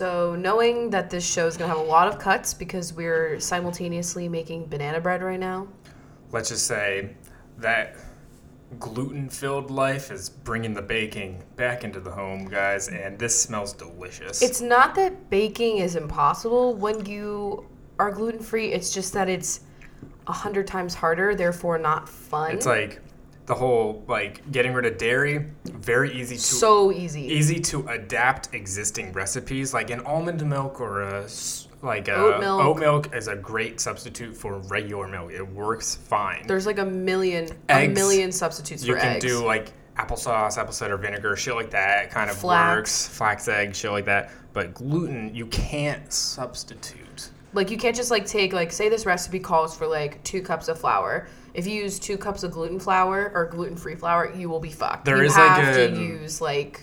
So, knowing that this show is going to have a lot of cuts because we're simultaneously making banana bread right now, Let's just say that gluten-filled life is bringing the baking back into the home, guys, and this smells delicious. it's not that baking is impossible when you are gluten free, it's just that it's a hundred times harder, therefore not fun. It's like the whole like getting rid of dairy, very easy to so easy. easy to adapt existing recipes like an almond milk or a like a Oat milk. oat milk is a great substitute for regular milk it works fine There's like a million, Eggs. a million substitutes you for can eggs. do like applesauce apple cider vinegar shit like that kind of Flax. works flax egg shit like that but gluten you can't substitute like you can't just like take like say this recipe calls for like two cups of flour. If you use two cups of gluten flour or gluten free flour, you will be fucked. There you is, like, have to um, use like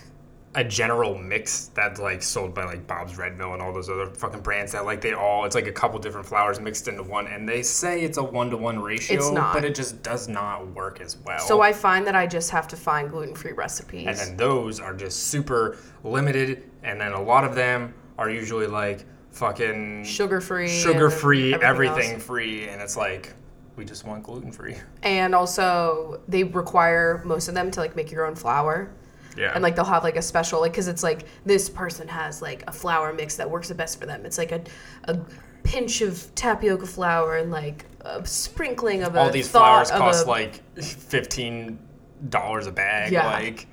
a general mix that's like sold by like Bob's Red Mill and all those other fucking brands that like they all it's like a couple different flours mixed into one and they say it's a one to one ratio It's not. but it just does not work as well. So I find that I just have to find gluten free recipes. and then those are just super limited and then a lot of them are usually like fucking sugar free. sugar free everything, everything free, and it's like we just want gluten free And also they require most of them to like make your own flour. yeah And like they'll have like a special like because it's like this person has like a flour mix that works the best for them. It's like a a pinch of tapioca flour and like a sprinkling of a all these flours cost a- like 15 dollars a bag Yeah. like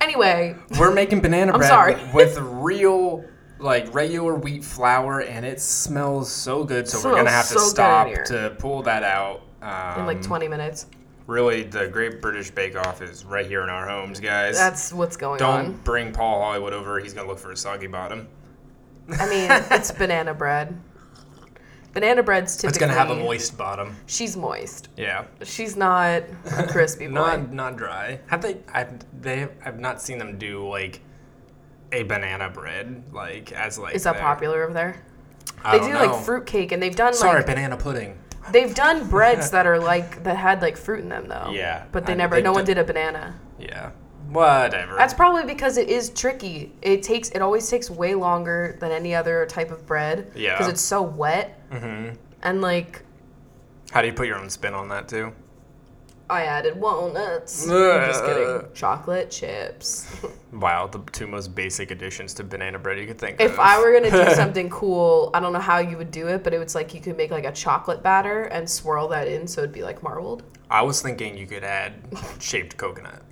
Anyway, We're making banana bread sorry. with real, like regular wheat flour, and it smells so good. So we're gonna have to so good in stop here. to pull that out. Um, in like 20 minutes. Really, the Great British Bake Off is right here in our homes, guys. That's what's going on. Don't on. bring Paul Hollywood over. He's gonna look for a soggy bottom. I mean, it's banana bread. Banana bread's typically. It's gonna have a moist bottom. She's moist. Yeah, She's not a crispy boy. not not dry. Have they? I've they. I've not seen them do like a banana bread like as like. Is that their- popular over there? I They don't do know. like fruit cake, and they've done Sorry, like banana pudding. they've done breads that are like that had like fruit in them though. Yeah, But they I- never. they've no one done- did a banana. Yeah. Whatever. That's probably because it is tricky. It takes. It always takes way longer than any other type of bread. Yeah. Because it's so wet. Mm-hmm. And like How do you put your own spin on that too? I added walnuts. I'm just kidding. Chocolate chips. Wow, the two most basic additions to banana bread you could think of. If I were gonna do something cool, I don't know how you would do it, but it was like you could make like a chocolate batter and swirl that in so it'd be like marbled. I was thinking you could add shaped coconut.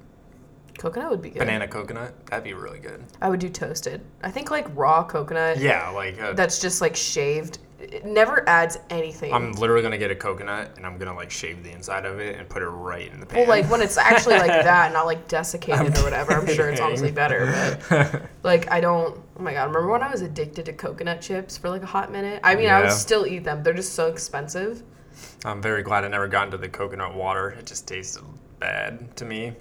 Coconut would be good. Banana coconut? That'd be really good. I would do toasted. I think like raw coconut Yeah, like uh, that's just like shaved. It never adds anything. I'm literally gonna get a coconut and I'm gonna like shave the inside of it and put it right in the pan. well, like when it's actually like that, not like desiccated or whatever. I'm sure it's honestly better, but like I don't. Oh my god! Remember when I was addicted to coconut chips for like a hot minute? I mean, I would still eat them. They're just so expensive. I'm very glad I never got into the coconut water. It just tasted bad to me.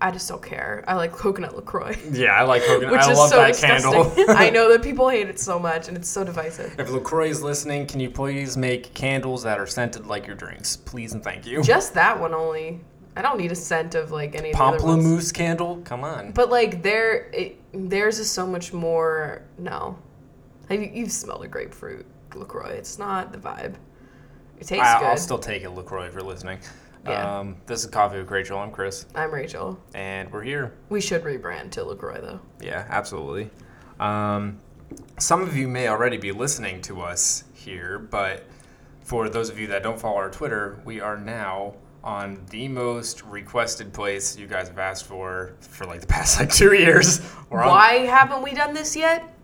I just don't care. I like coconut Lacroix. Yeah, I like coconut. Which I is love so that disgusting. candle. I know that people hate it so much, and it's so divisive. If LaCroix is listening, can you please make candles that are scented like your drinks? Please and thank you. Just that one only. I don't need a scent of like any of the other. Pamplemousse candle? Come on. But like their it, theirs is so much more. No, have you, you've smelled a grapefruit Lacroix. It's not the vibe. It tastes I, good. I'll still take it, LaCroix, if you're listening. Yeah. Um, this is Coffee with Rachel. I'm Chris, I'm Rachel. and we're here. We should rebrand to Lacroix though. Yeah, absolutely. Um, some of you may already be listening to us here, but for those of you that don't follow our Twitter, we are now on the most requested place you guys have asked for for like the past like two years. We're on, Why haven't we done this yet?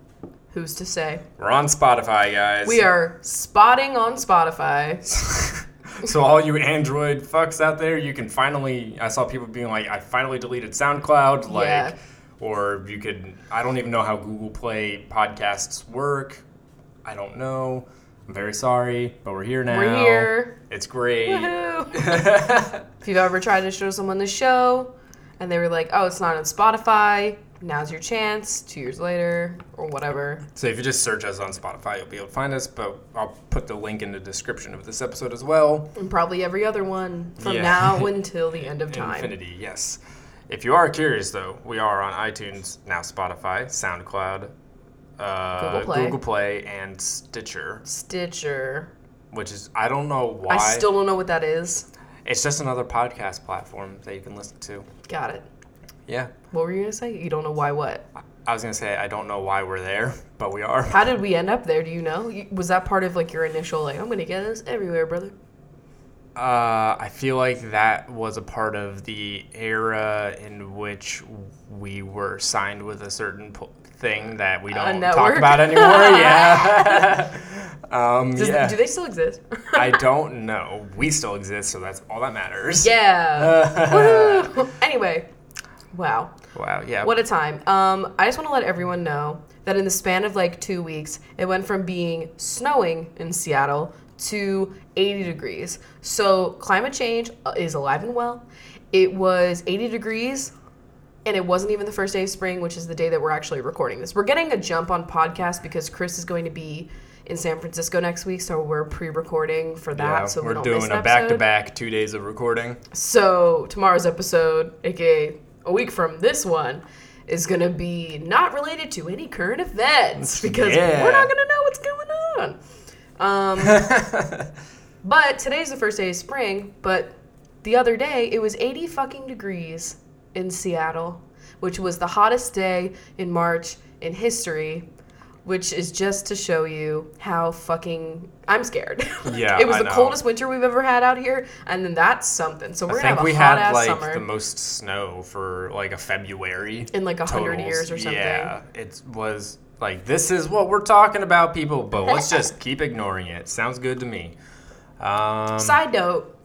Who's to say? We're on Spotify, guys. We are spotting on Spotify. so all you Android fucks out there, you can finally. I saw people being like, "I finally deleted SoundCloud," like, Yeah. or you could. I don't even know how Google Play podcasts work. I don't know. I'm very sorry, but we're here now. We're here. It's great. If you've ever tried to show someone the show and they were like, oh, it's not on Spotify, now's your chance, two years later, or whatever. So if you just search us on Spotify, you'll be able to find us. But I'll put the link in the description of this episode as well. And probably every other one from Yeah. now until the end of time. Infinity, yes. If you are curious, though, we are on iTunes now, Spotify, SoundCloud, uh, Google Play. Google Play, and Stitcher, Stitcher. which is I don't know why. I still don't know what that is. It's just another podcast platform that you can listen to. Got it. Yeah. What were you gonna say? You don't know why what? I was gonna say I don't know why we're there, but we are. How did we end up there? Do you know? Was that part of like your initial like I'm gonna get us everywhere, brother? Uh, I feel like that was a part of the era in which we were signed with a certain po- thing that we don't talk about anymore. yeah. um, Does, yeah. Do they still exist? I don't know. We still exist, so that's all that matters. yeah. Anyway, wow. Wow. Yeah. What a time. Um, I just want to let everyone know that in the span of like two weeks, it went from being snowing in Seattle to 80 degrees. So climate change uh, is alive and well. It was 80 degrees, and it wasn't even the first day of spring, which is the day that we're actually recording this. We're getting a jump on podcast because Chris is going to be in San Francisco next week, so we're pre-recording for that. yeah, so we we're doing a back-to-back two days of recording. So tomorrow's episode, aka a week from this one, is gonna be not related to any current events because Yeah. we're not gonna know what's going on. Um, but today's the first day of spring. But the other day it was 80 fucking degrees in Seattle, which was the hottest day in March in history. Which is just to show you how fucking I'm scared. Yeah, it was I the know. coldest winter we've ever had out here, and then that's something. So we're I gonna have a we hot had ass like summer the most snow for like a February. in like a hundred years or something. Yeah, it was like this is what we're talking about, people. But let's just keep ignoring it. Sounds good to me. Um, Side note,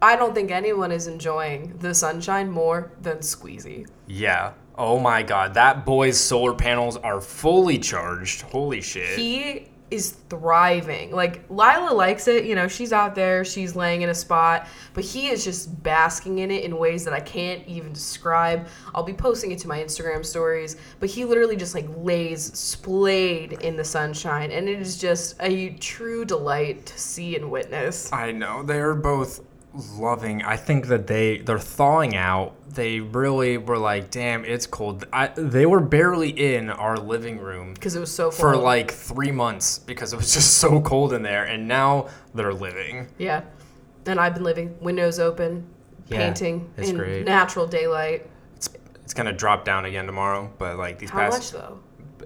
I don't think anyone is enjoying the sunshine more than Squeezy. yeah. Oh my God, that boy's solar panels are fully charged. Holy shit. He is thriving. Like Lila likes it, you know, she's out there, she's laying in a spot, but he is just basking in it in ways that I can't even describe. I'll be posting it to my Instagram stories, but he literally just like lays splayed in the sunshine and it is just a true delight to see and witness. I know they are both loving. I think that they they're thawing out. They really were like, damn, it's cold. I, they were barely in our living room Because it was so for like three months because it was just so cold in there, and now they're living. Yeah. And I've been living windows open, Yeah, painting in great. natural daylight. It's it's gonna drop down again tomorrow, but like these past. How much though?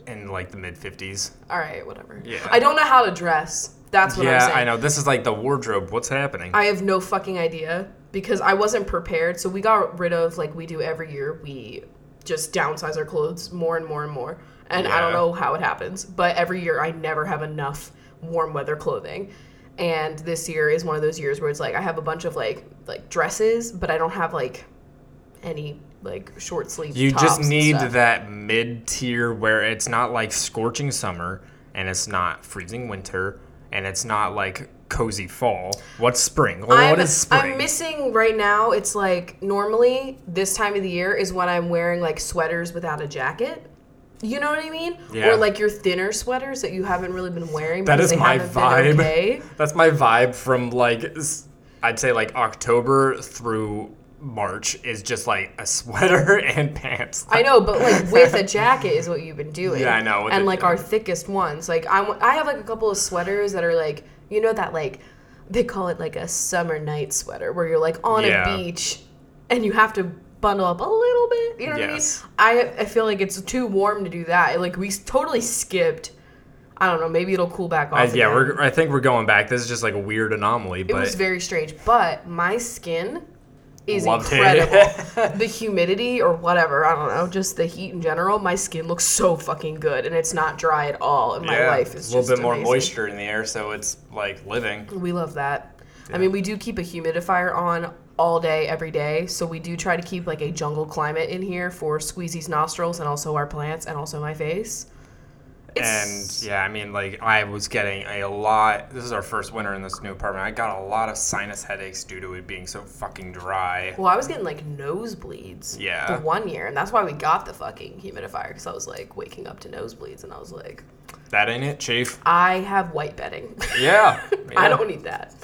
in like the mid fifties. All right, whatever. Yeah. I don't know how to dress. That's what I'm Yeah, saying. I know. This is like the wardrobe. What's happening? I have no fucking idea because I wasn't prepared. So we got rid of like we do every year. We just downsize our clothes more and more and more. And I don't know how it happens, but every year I never have enough warm weather clothing. And this year is one of those years where it's like I have a bunch of like like dresses, but I don't have like any like short sleeve. You just need that mid tier where it's not like scorching summer and it's not freezing winter and it's not like cozy fall. What's spring? Well, what is spring? I'm missing right now. It's like normally this time of the year is when I'm wearing like sweaters without a jacket. You know what I mean? Yeah. Or like your thinner sweaters that you haven't really been wearing. That is my vibe. okay. That's my vibe from like I'd say like October through March is just like a sweater and pants. I know, but like with a jacket is what you've been doing. Yeah, I know, And like our thickest ones, like I, I have like a couple of sweaters that are like you know that like they call it like a summer night sweater where you're like on Yeah. a beach and you have to bundle up a little bit. You know Yes. what I mean? I I feel like it's too warm to do that. Like we totally skipped. I don't know. Maybe it'll cool back off. I, yeah, I think we're going back. This is just like a weird anomaly, It but was very strange, but my skin is Loved incredible. the humidity or whatever, I don't know, just the heat in general, my skin looks so fucking good and it's not dry at all. And my yeah, life is a little bit more amazing. moisture in the air, so it's like living. We love that. I mean, we do keep a humidifier on all day, every day. So we do try to keep like a jungle climate in here for Squeezy's nostrils and also our plants and also my face. And yeah, I mean, like I was getting a lot. This is our first winter in this new apartment. I got a lot of sinus headaches due to it being so fucking dry. Well, I was getting like nosebleeds. Yeah. The one year, and that's why we got the fucking humidifier because I was like waking up to nosebleeds, and I was like, That ain't it, Chief. I have white bedding. Yeah. I don't need that.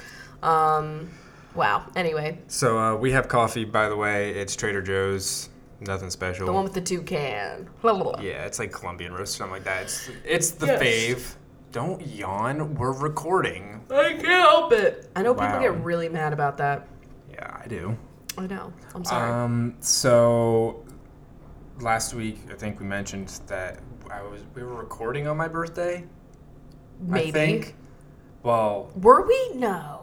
Um, wow. Anyway, So uh, we have coffee, by the way. It's Trader Joe's. Nothing special. The one with the toucan. Blah, blah, blah. yeah, it's like Colombian roast or something like that. It's it's the Yes. fave. Don't yawn. We're recording. I can't help it. I know people get really mad about that. Yeah, I do. I know. I'm sorry. Um. So last week, I think we mentioned that I was we were recording on my birthday. Maybe. I think. Well. Were we? No.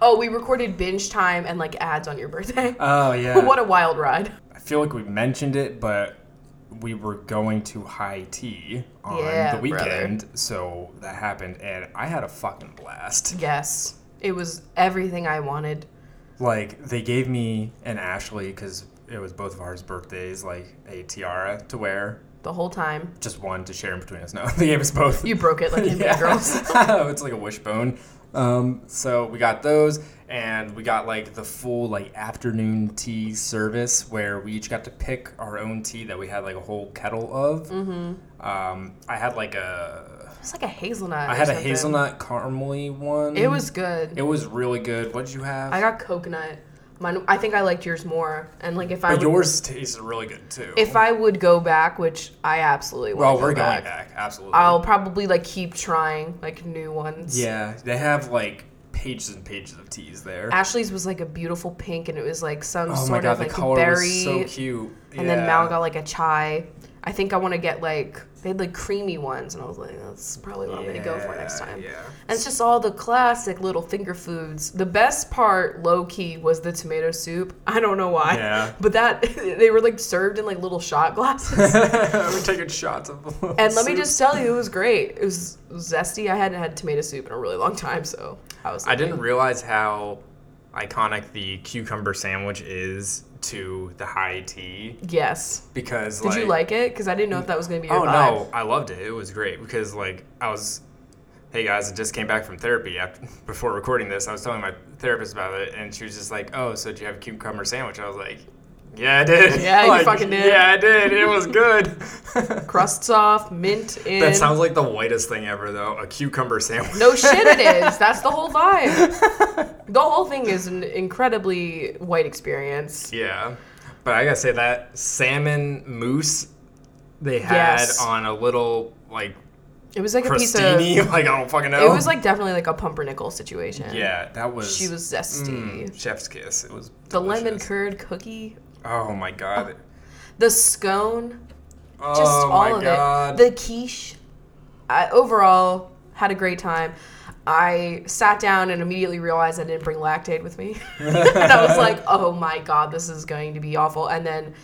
Oh, we recorded binge time and like ads on your birthday. Oh yeah. what a wild ride. Feel like we mentioned it, but we were going to high tea on Yeah, the weekend, so that happened, and I had a fucking blast. Yes. It was everything I wanted. Like they gave me and Ashley because it was both of ours birthdays, like a tiara to wear, the whole time. just one to share in between us. No, they gave us both. You broke it like in Mean Girls. it's like a wishbone. Um, so we got those, and we got like the full like afternoon tea service where we each got to pick our own tea that we had like a whole kettle of. Mm-hmm. Um, I had like a It's like a hazelnut. I had a hazelnut caramely one. It was good. it was really good. What did you have? I got coconut. Mine, I think I liked yours more. And like if I but would, yours tasted really good too. if I would go back, which I absolutely would. well, we're go going back, back. Absolutely. I'll probably like keep trying like new ones. yeah, they have like pages and pages of teas there. Ashley's was like a beautiful pink, and it was like some Oh sort my god, of the like color berry. was so cute. And then Mal got like a chai. I think I want to get like they had like creamy ones, and I was like, that's probably what I'm gonna go for next time. Yeah. And it's just all the classic little finger foods. The best part, low key, was the tomato soup. I don't know why, Yeah. but that they were like served in like little shot glasses. We're taking shots of. and let me just tell you, it was great. It was zesty. I hadn't had tomato soup in a really long time, so I was. I didn't realize how iconic the cucumber sandwich is to the high tea Yes. because Did like, you like it? Because I didn't know if that was gonna be your Oh vibe. no, I loved it. It was great because like I was, hey guys, I just came back from therapy after before recording this. I was telling my therapist about it, and she was just like, "Oh, so did you have a cucumber sandwich?" I was like, "Yeah, I did. Yeah, you fucking did. Yeah, I did. It was good." Crusts off, mint in. that sounds like the whitest thing ever, though. A cucumber sandwich. No shit, it is. That's the whole vibe. The whole thing is an incredibly white experience. Yeah, but I gotta say that salmon mousse they had Yes. on a little like It was like a piece of. Like I don't fucking know. It was like definitely like a pumpernickel situation. yeah, that was. She was zesty. mm, chef's kiss. It was the lemon curd cookie, Oh my god. the scone, Oh just all my of god. it. The quiche. I overall had a great time. I sat down and immediately realized I didn't bring Lactaid with me. and I was like, oh my god, this is going to be awful. And then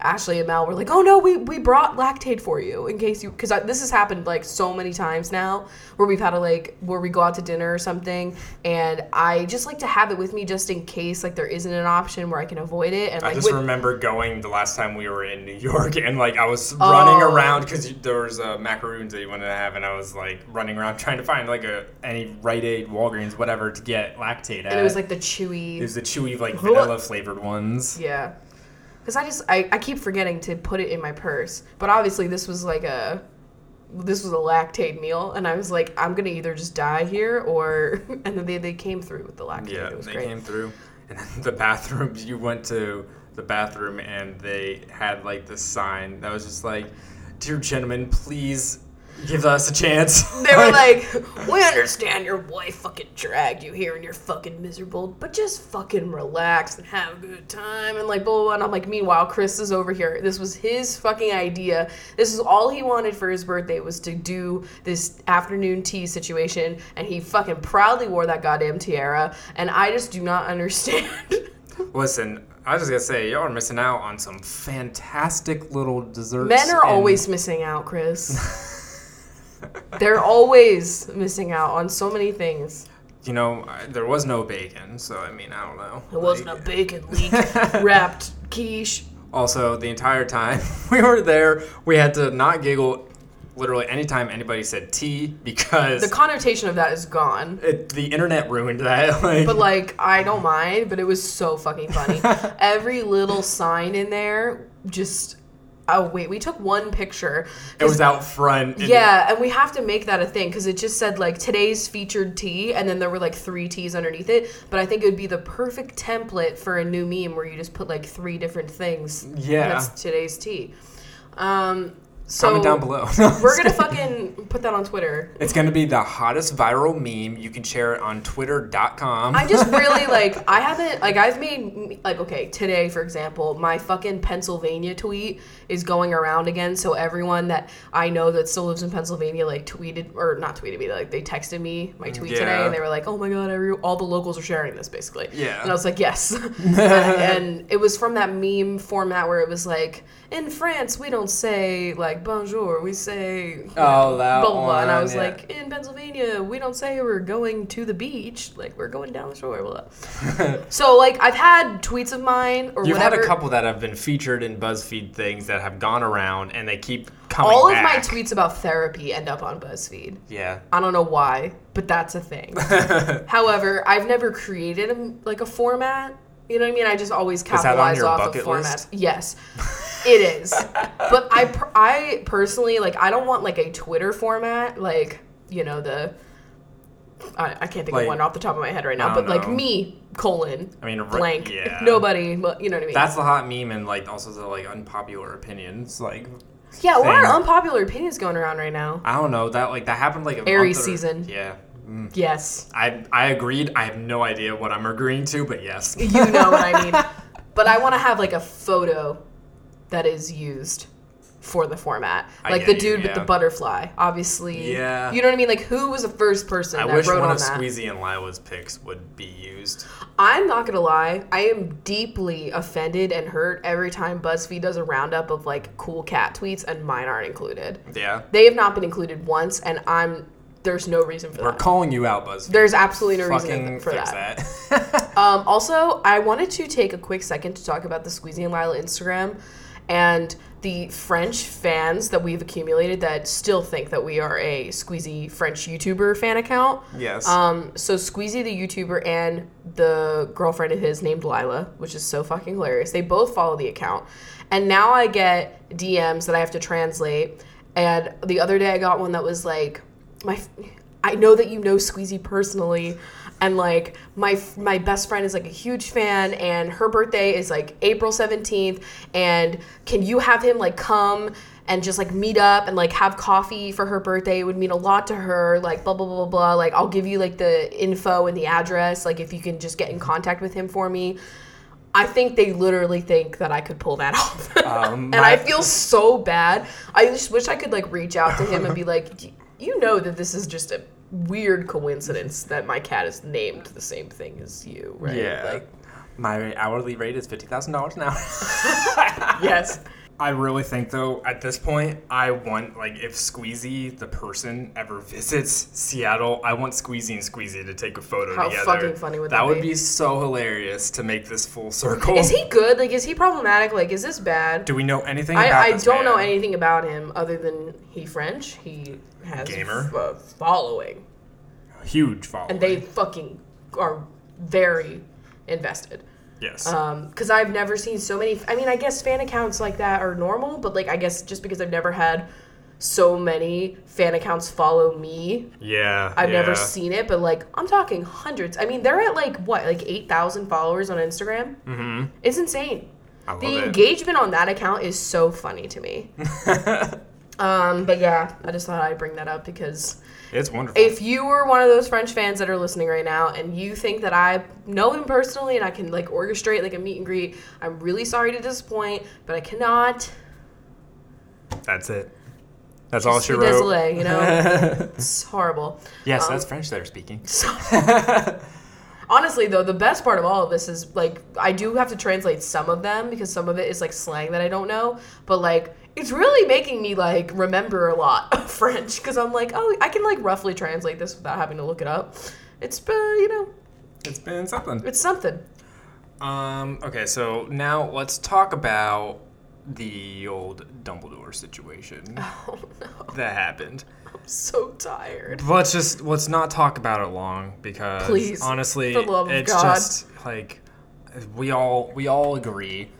Ashley and Mel were like, oh no, we, we brought Lactaid for you in case you, because this has happened like so many times now where we've had to like, where we go out to dinner or something. And I just like to have it with me just in case like there isn't an option where I can avoid it. And I like, just with, remember going the last time we were in New York and like I was running Oh. around because there was uh, macaroons that you wanted to have and I was like running around trying to find like a any Rite Aid, Walgreens, whatever to get Lactaid at. and it was like the chewy. it was the chewy like vanilla flavored ones. Yeah. Because I just I, I keep forgetting to put it in my purse. But obviously this was like a this was a Lactaid meal and I was like, I'm gonna either just die here or and then they, they came through with the Lactaid. Yeah, it was they great. came through. And then the bathroom, you went to the bathroom and they had like this sign that was just like, Dear gentlemen, please give us a chance. They were like, We understand your wife fucking dragged you here and you're fucking miserable, but just fucking relax and have a good time and like blah blah blah. And I'm like, meanwhile, Chris is over here. This was his fucking idea. This is all he wanted for his birthday was to do this afternoon tea situation, and he fucking proudly wore that goddamn tiara. And I just do not understand. Listen, I was just gonna say, y'all are missing out on some fantastic little desserts. Men are and- always missing out, Chris. They're always missing out on so many things. You know, I, there was no bacon, so I mean, I don't know. It wasn't a bacon leek wrapped quiche. Also, the entire time we were there, we had to not giggle literally anytime anybody said tea because The connotation of that is gone. it, the internet ruined that. Like, But like, I don't mind. But it was so fucking funny. Every little sign in there, just oh wait, we took one picture. It was out front. and- Yeah, and we have to make that a thing because it just said like today's featured tea, and then there were like three teas underneath it. But I think it would be the perfect template for a new meme where you just put like three different things. Yeah. That's today's tea. Um, so Comment down below. we're gonna fucking put that on Twitter. It's gonna be the hottest viral meme. You can share it on twitter.com. I just really like. I haven't like. I've made like okay today for example, my fucking Pennsylvania tweet is going around again. So everyone that I know that still lives in Pennsylvania like tweeted or not tweeted me like they texted me my tweet today and they were like, oh my god, every all the locals are sharing this basically. Yeah. And I was like, yes. and, and it was from that meme format where it was like, in France we don't say like bonjour, we say Oh, know, blah, blah, blah. And I was yeah. like, in Pennsylvania, we don't say we're going to the beach, like we're going down the shore. Blah. so like I've had tweets of mine or You've whatever. had a couple that have been featured in BuzzFeed things that have gone around and they keep coming All back. of my tweets about therapy end up on BuzzFeed. Yeah. I don't know why, but that's a thing. However, I've never created a, like a format. You know what I mean? I just always capitalize off of formats. list? Yes, it is. but I, per- I personally like. I don't want like a Twitter format, like you know the. I, I can't think Like- of one off the top of my head right now, but like me colon I mean, blank yeah. nobody. But you know what I mean? That's the hot meme and like also the like unpopular opinions. Like yeah. What are unpopular opinions going around right now? I don't know that like that happened like a Aries or- season. Yeah. Mm. Yes, I I agreed. I have no idea what I'm agreeing to, but yes. you know what I mean. But I want to have like a photo that is used for the format, I like the get you, dude with the butterfly. Obviously, Yeah. you know what I mean. Like who was the first person I that wish wrote one on of that? Squeezy and Lila's pics would be used. I'm not gonna lie, I am deeply offended and hurt every time BuzzFeed does a roundup of like cool cat tweets and mine aren't included. Yeah. They have not been included once, and I'm there's no reason for that. We're calling you out, BuzzFeed. There's absolutely no Fucking reason for fix that. that. Um, also, I wanted to take a quick second to talk about the Squeezy and Lila Instagram and the French fans that we've accumulated that still think that we are a Squeezy French YouTuber fan account. yes. Um, so Squeezy the YouTuber and the girlfriend of his named Lila, which is so fucking hilarious. They both follow the account. And now I get DMs that I have to translate. And the other day I got one that was like, my, I know that you know Squeezy personally. And like my my best friend is like a huge fan, and her birthday is like April seventeenth. And can you have him like come and just like meet up and like have coffee for her birthday? It would mean a lot to her. Like blah blah blah blah blah. Like I'll give you like the info and the address. Like if you can just get in contact with him for me. I think they literally think that I could pull that off. Um, and I feel so bad. I just wish I could like reach out to him and be like, "Y- you know that this is just a weird coincidence that my cat is named the same thing as you, right? yeah. Like, My hourly rate is fifty thousand dollars an hour. yes. I really think though, at this point, I want like if Squeezy the person ever visits Seattle, I want Squeezy and Squeezy to take a photo How together. fucking funny would that would be? be so hilarious to make this full circle. Is he good? Like, is he problematic? Like, is this bad? Do we know anything about I, I don't know anything about him other than he French. He has Gamer. f- a following, Huge following. and they fucking are very invested. Yes. Um, because I've never seen so many. I mean, I guess fan accounts like that are normal, but like I guess just because I've never had so many fan accounts follow me, yeah. I've never seen it. But like I'm talking hundreds. I mean, they're at like what, like eight thousand followers on Instagram. Mm-hmm. It's insane. I love The it. engagement on that account is so funny to me. um, but yeah, I just thought I'd bring that up because It's wonderful. if you were one of those French fans that are listening right now and you think that I know him personally and I can like orchestrate like a meet and greet, I'm really sorry to disappoint, but I cannot. That's it. That's all she wrote. désolé, you know? It's horrible. yes, Um, that's French they're speaking. Honestly, though, the best part of all of this is like I do have to translate some of them because some of it is like slang that I don't know. But like, it's really making me like remember a lot of French because I'm like, oh, I can like roughly translate this without having to look it up. It's uh, you know, It's been something. it's something. Um, okay, so now let's talk about the old Dumbledore situation Oh no, that happened. I'm so tired. Let's just let's not talk about it long because Please, honestly, for the love of it's God. just like we all we all agree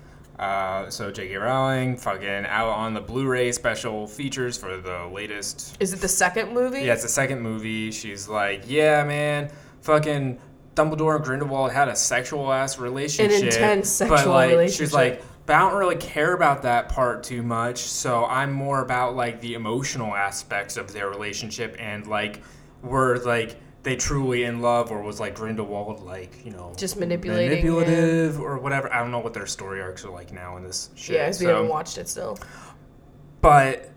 Uh, so J.K. Rowling fucking out on the Blu-ray special features for the latest. Is it the second movie? Yeah, it's the second movie. She's like, yeah, man, fucking Dumbledore and Grindelwald had a sexual ass relationship, An intense sexual but like she's relationship. like, but I don't really care about that part too much. So I'm more about like the emotional aspects of their relationship and like were like they truly in love or was like Grindelwald like you know Just manipulating him. manipulative or whatever. I don't know what their story arcs are like now in this shit. Yeah, 'cause we so- haven't watched it still. But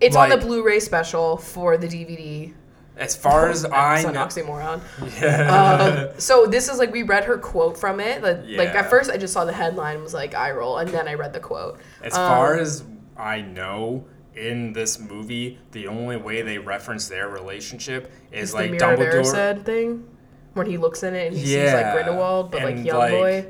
It's on the Blu-ray special for the DVD. as far as I know, oxymoron. yeah. Um, so this is like we read her quote from it. Like, like at first I just saw the headline and was like eye roll, and then I read the quote. As Um, far as I know, in this movie, the only way they reference their relationship is Is like the Dumbledore. said thing when he looks in it and he yeah, sees like Grindelwald, but like and, young boy.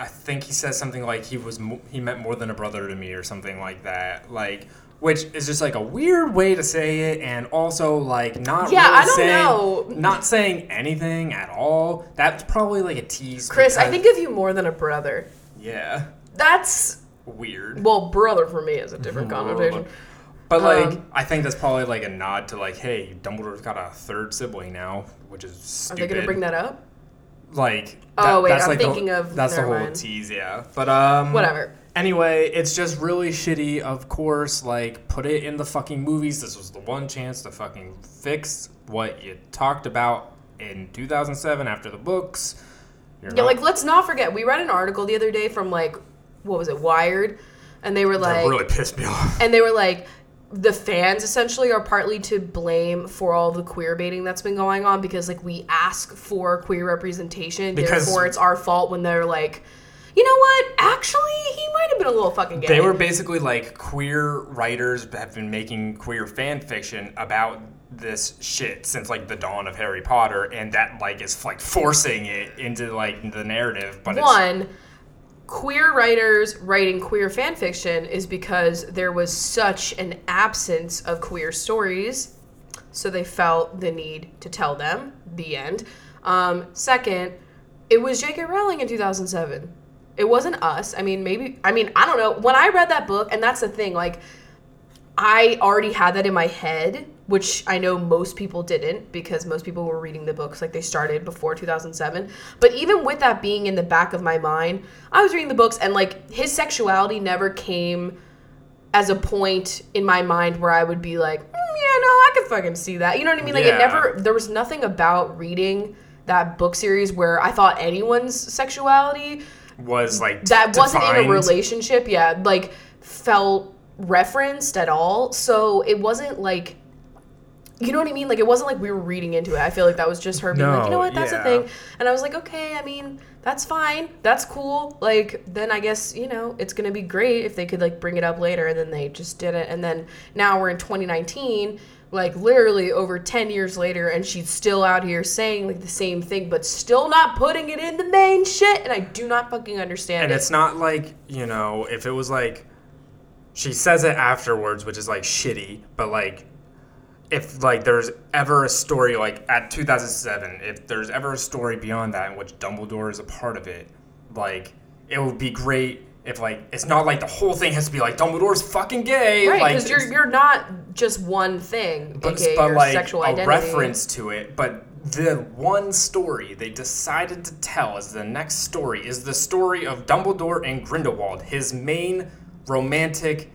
I think he says something like he was mo- he meant more than a brother to me or something like that. Like. Which is just like a weird way to say it, and also like not Yeah, really I don't saying, know. not saying anything at all. That's probably like a tease. Chris, I think of you more than a brother. yeah, That's weird. well, brother for me is a different connotation. But like, Um, I think that's probably like a nod to like, hey, Dumbledore's got a third sibling now, which is Are they gonna bring that up? Like, Oh, wait, that's I'm like the- thinking of- that's the whole mind. tease, yeah. But um, Whatever. Anyway, it's just really shitty. Of course, like put it in the fucking movies. This was the one chance to fucking fix what you talked about in 2007 after the books. You're Yeah, not- like let's not forget. We read an article the other day from like what was it, Wired, and they were that like, really pissed me off. and they were like, the fans essentially are partly to blame for all the queer baiting that's been going on because like we ask for queer representation, Because- therefore it's our fault when they're like, you know what? Actually, he might have been a little fucking gay. They were basically like queer writers have been making queer fan fiction about this shit since like the dawn of Harry Potter, and that like is like forcing it into like the narrative. But it's, one queer writers writing queer fan fiction is because there was such an absence of queer stories so they felt the need to tell them. The end. Um, second it was j.k rowling in 2007 it wasn't us. I mean maybe i mean i don't know. When i read that book and that's the thing like I already had that in my head, which I know most people didn't because most people were reading the books like they started before 2007. But even with that being in the back of my mind, I was reading the books and like his sexuality never came as a point in my mind where I would be like, "Mm, yeah, no, I could fucking see that. You know what I mean? Like it never, there was nothing about reading that book series where I thought anyone's sexuality was like that wasn't in a relationship yeah like felt referenced at all so it wasn't like you know what i mean? Like it wasn't like we were reading into it. I feel like that was just her being like you know what? That's yeah. a thing and i was like okay i mean that's fine. That's cool. Like then i guess you know it's gonna be great if they could like bring it up later. And then they just did it. And then now we're in 2019 like literally over 10 years later and she's still out here saying like the same thing but still not putting it in the main shit. And i do not fucking understand and it. it's not like you know if it was like she says it afterwards which is like shitty but like if like there's ever a story like at 2007 if there's ever a story beyond that in which dumbledore is a part of it like it would be great if like it's not like the whole thing has to be like dumbledore's fucking gay Right, like because you're you're not just one thing, but, aka but your like sexual a identity. reference to it but the one story they decided to tell as the next story is the story of dumbledore and grindelwald his main romantic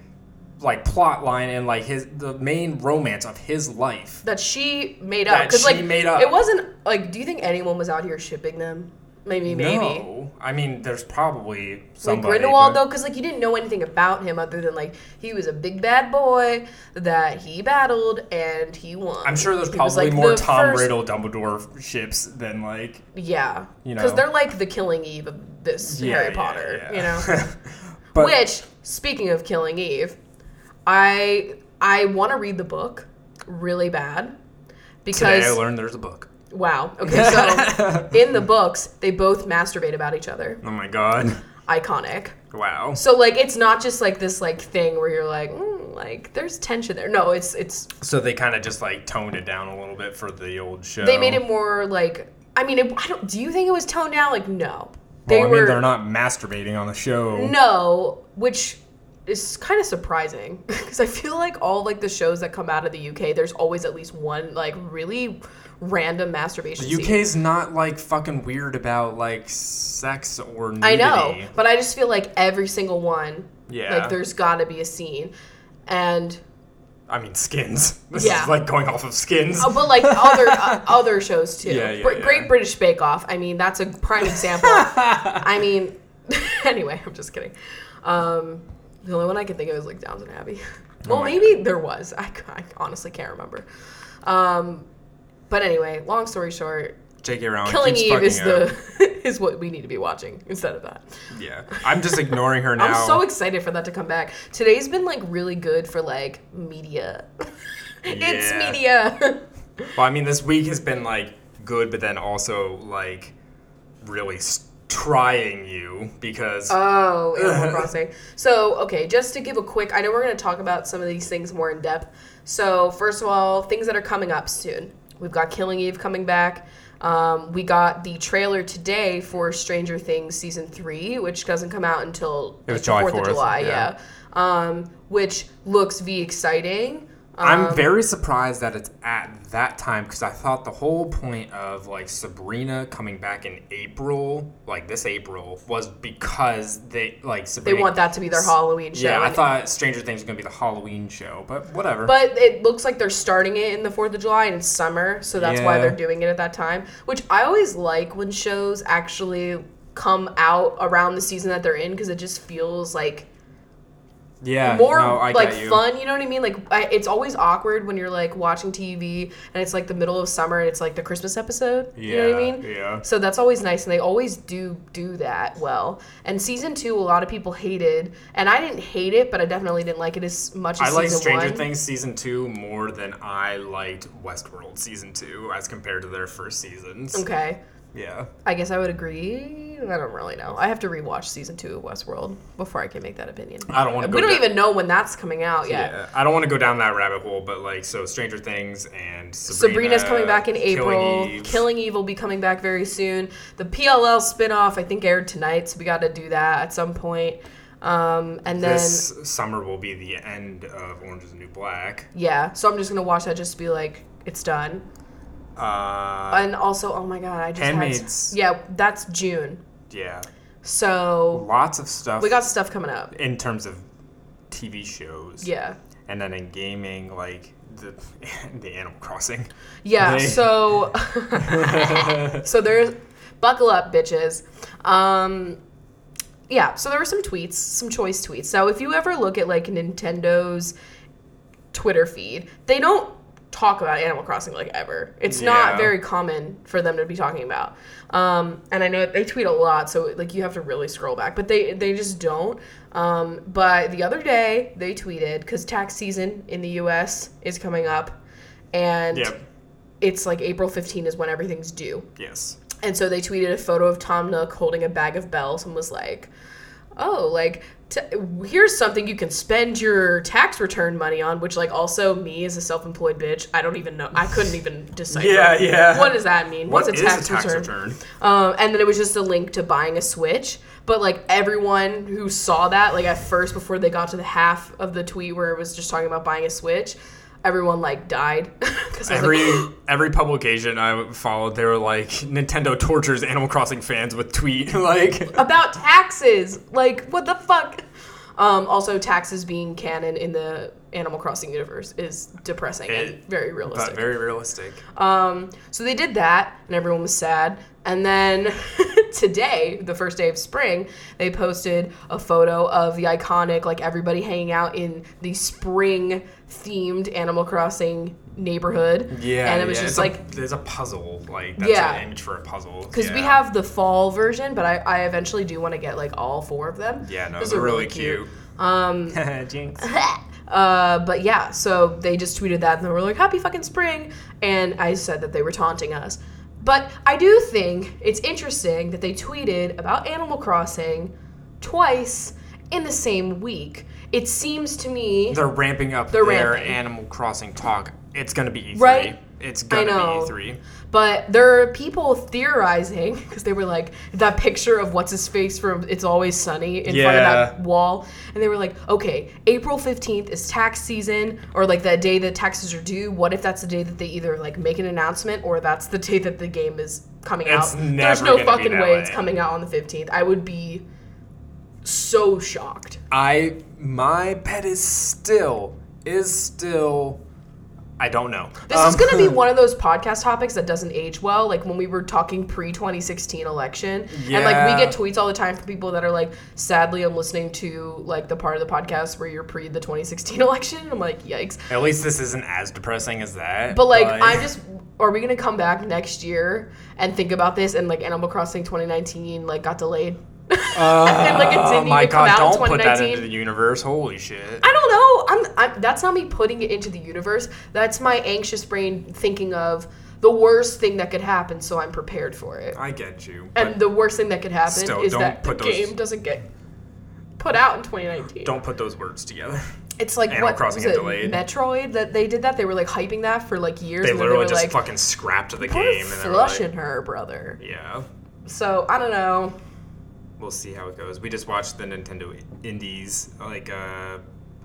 like plot line and like his the main romance of his life that she made up. That Because she like made up. it wasn't like. Do you think anyone was out here shipping them? Maybe, maybe. no i mean there's probably somebody. Like Grindelwald but- though, because like you didn't know anything about him other than like he was a big bad boy that he battled and he won. i'm sure there's He was, probably like, more the tom first- riddle dumbledore ships than like Yeah, you know, because they're like the Killing Eve of this Yeah, Harry yeah, Potter. yeah. You know. but Which, speaking of Killing Eve, I I want to read the book really bad because today i learned there's a book wow. Okay, so in the books they both masturbate about each other. oh my god Iconic. wow So like it's not just like this like thing where you're like mm, like there's tension there. No, it's it's So they kind of just like toned it down a little bit for the old show. they made it more like I mean it, I don't do you think it was toned down like no. they well, I were mean, they're not masturbating on the show. no, which is kind of surprising because I feel like all like the shows that come out of the UK, there's always at least one like really random masturbation. The scene. UK's not like fucking weird about like sex or nudity. I know, but I just feel like every single one, Yeah. like there's got to be a scene, and I mean, skins. This Yeah. is like going off of skins. oh, but like other uh, other shows too. Yeah, yeah, Br- yeah. Great British Bake Off. I mean, that's a prime example. I mean, anyway, I'm just kidding. Um, the only one I can think of is like Downton Abbey. Well, my maybe there was. I honestly can't remember. Um, but anyway, long story short, J.K. Rowling Killing Eve is up. the is what we need to be watching instead of that. Yeah, I'm just ignoring her now. I'm so excited for that to come back. Today's been like really good for like media. it's media. well, I mean, this week has been like good, but then also like really s- trying you because oh, Animal Crossing. So, okay, just to give a quick, I know we're going to talk about some of these things more in depth. So, first of all, things that are coming up soon. We've got Killing Eve coming back. Um, we got the trailer today for Stranger Things season three, which doesn't come out until It was like, the July 4th of July. yeah. Yeah. Um, which looks v exciting. I'm Um, very surprised that it's at that time because I thought the whole point of like Sabrina coming back in April, like this April, was because they like They want that to be their Halloween show. Yeah, I thought Stranger Things was gonna be the Halloween show, but whatever. But it looks like they're starting it in the 4th of July and it's summer, so that's why they're doing it at that time. Which I always like when shows actually come out around the season that they're in because it just feels like yeah, more no, I like you. fun. You know what I mean? Like I, it's always awkward when you're like watching TV and it's like the middle of summer and it's like the Christmas episode. you know what I mean? yeah. So that's always nice, and they always do do that well. And season two, a lot of people hated, and I didn't hate it, but I definitely didn't like it as much as I like Stranger one. Things season two more than I liked Westworld season two as compared to their first seasons. Okay. Yeah. I guess I would agree. I don't really know. I have to rewatch season two of Westworld before I can make that opinion. I don't want to go We don't down- even know when that's coming out yet. Yeah, I don't want to go down that rabbit hole, but like, so Stranger Things and Sabrina, Sabrina's coming back in April. Killing Killing Eve. Eve. will be coming back very soon. The PLL spinoff, I think, aired tonight, so we got to do that at some point. Um, and then, This summer will be the end of Orange is the New Black. yeah, so I'm just going to watch that just to be like, it's done. Uh, And also, oh my god, I just had- Handmaid's- yeah, that's June. yeah, So lots of stuff we got stuff coming up. in terms of TV shows. Yeah. and then in gaming, like the the Animal Crossing. Yeah, They- so so there's buckle up, bitches. Um, yeah, so there were some tweets, some choice tweets. So if you ever look at like Nintendo's Twitter feed, they don't talk about Animal Crossing like ever. It's Yeah. not very common for them to be talking about. Um, and I know they tweet a lot, so like you have to really scroll back, but they they just don't. Um, but the other day they tweeted because tax season in the U.S. is coming up, and Yep. it's like April 15 is when everything's due. Yes. And so they tweeted a photo of Tom Nook holding a bag of bells and was like, "Oh, like here's something you can spend your tax return money on." Which, like, also me as a self-employed bitch, I don't even know. I couldn't even decipher. Yeah, yeah. What does that mean? What What's is a tax, return? return? Um, and then it was just a link to buying a Switch. But like everyone who saw that, like at first before they got to the half of the tweet where it was just talking about buying a Switch, everyone like died. 'Cause I was Every like, every publication I followed, they were like Nintendo tortures Animal Crossing fans with tweet like about taxes. Like, what the fuck? Um, also, taxes being canon in the Animal Crossing universe is depressing and very realistic. but very realistic. Um, so they did that, and everyone was sad. And then today, the first day of spring, they posted a photo of the iconic, like everybody hanging out in the spring themed Animal Crossing neighborhood. Yeah, and it was yeah, just it's a- like there's a puzzle like that's Yeah. an image for a puzzle because we have the fall version, but I, I eventually do want to get like all four of them. yeah no Those they're are really really cute. Um, Jinx. Uh, but yeah, so they just tweeted that and they were like, "Happy fucking spring," and I said that they were taunting us. But I do think it's interesting that they tweeted about Animal Crossing twice in the same week. It seems to me They're ramping up They're their ramping. Animal Crossing talk. It's gonna be E3. Right? It's gonna know. be E3. But there are people theorizing because they were like that picture of what's his face from It's Always Sunny in front of that wall, and they were like, okay, April fifteenth is tax season, or like that day that taxes are due. What if that's the day that they either like make an announcement, or that's the day that the game is coming It's out? There's no fucking that way it's coming out on the fifteenth. I would be so shocked. I my bet is still is still I don't know. This Um, is going to be one of those podcast topics that doesn't age well. Like when we were talking pre 2016 election, and like we get tweets all the time from people that are like, "Sadly, I'm listening to like the part of the podcast where you're pre the 2016 election." I'm like, "Yikes!" At least this isn't as depressing as that. But like, I'm just. Are we gonna come back next year and think about this and like Animal Crossing 2019 like got delayed? and like it Oh didn't my even come god! out Don't put that 2019? into the universe. Holy shit! I don't know. I'm, I'm. That's not me putting it into the universe. That's my anxious brain thinking of the worst thing that could happen, so I'm prepared for it. I get you. And the worst thing that could happen Still, is don't that the put those- game doesn't get put out in 2019. don't put those words together. It's like Animal what Crossing was got it? delayed. Metroid that they did that. They were like hyping that for like years. They and then literally they were just like, fucking scrapped the game and they were flush like, in her, brother. yeah. So I don't know. We'll see how it goes. We just watched the Nintendo Indies like uh,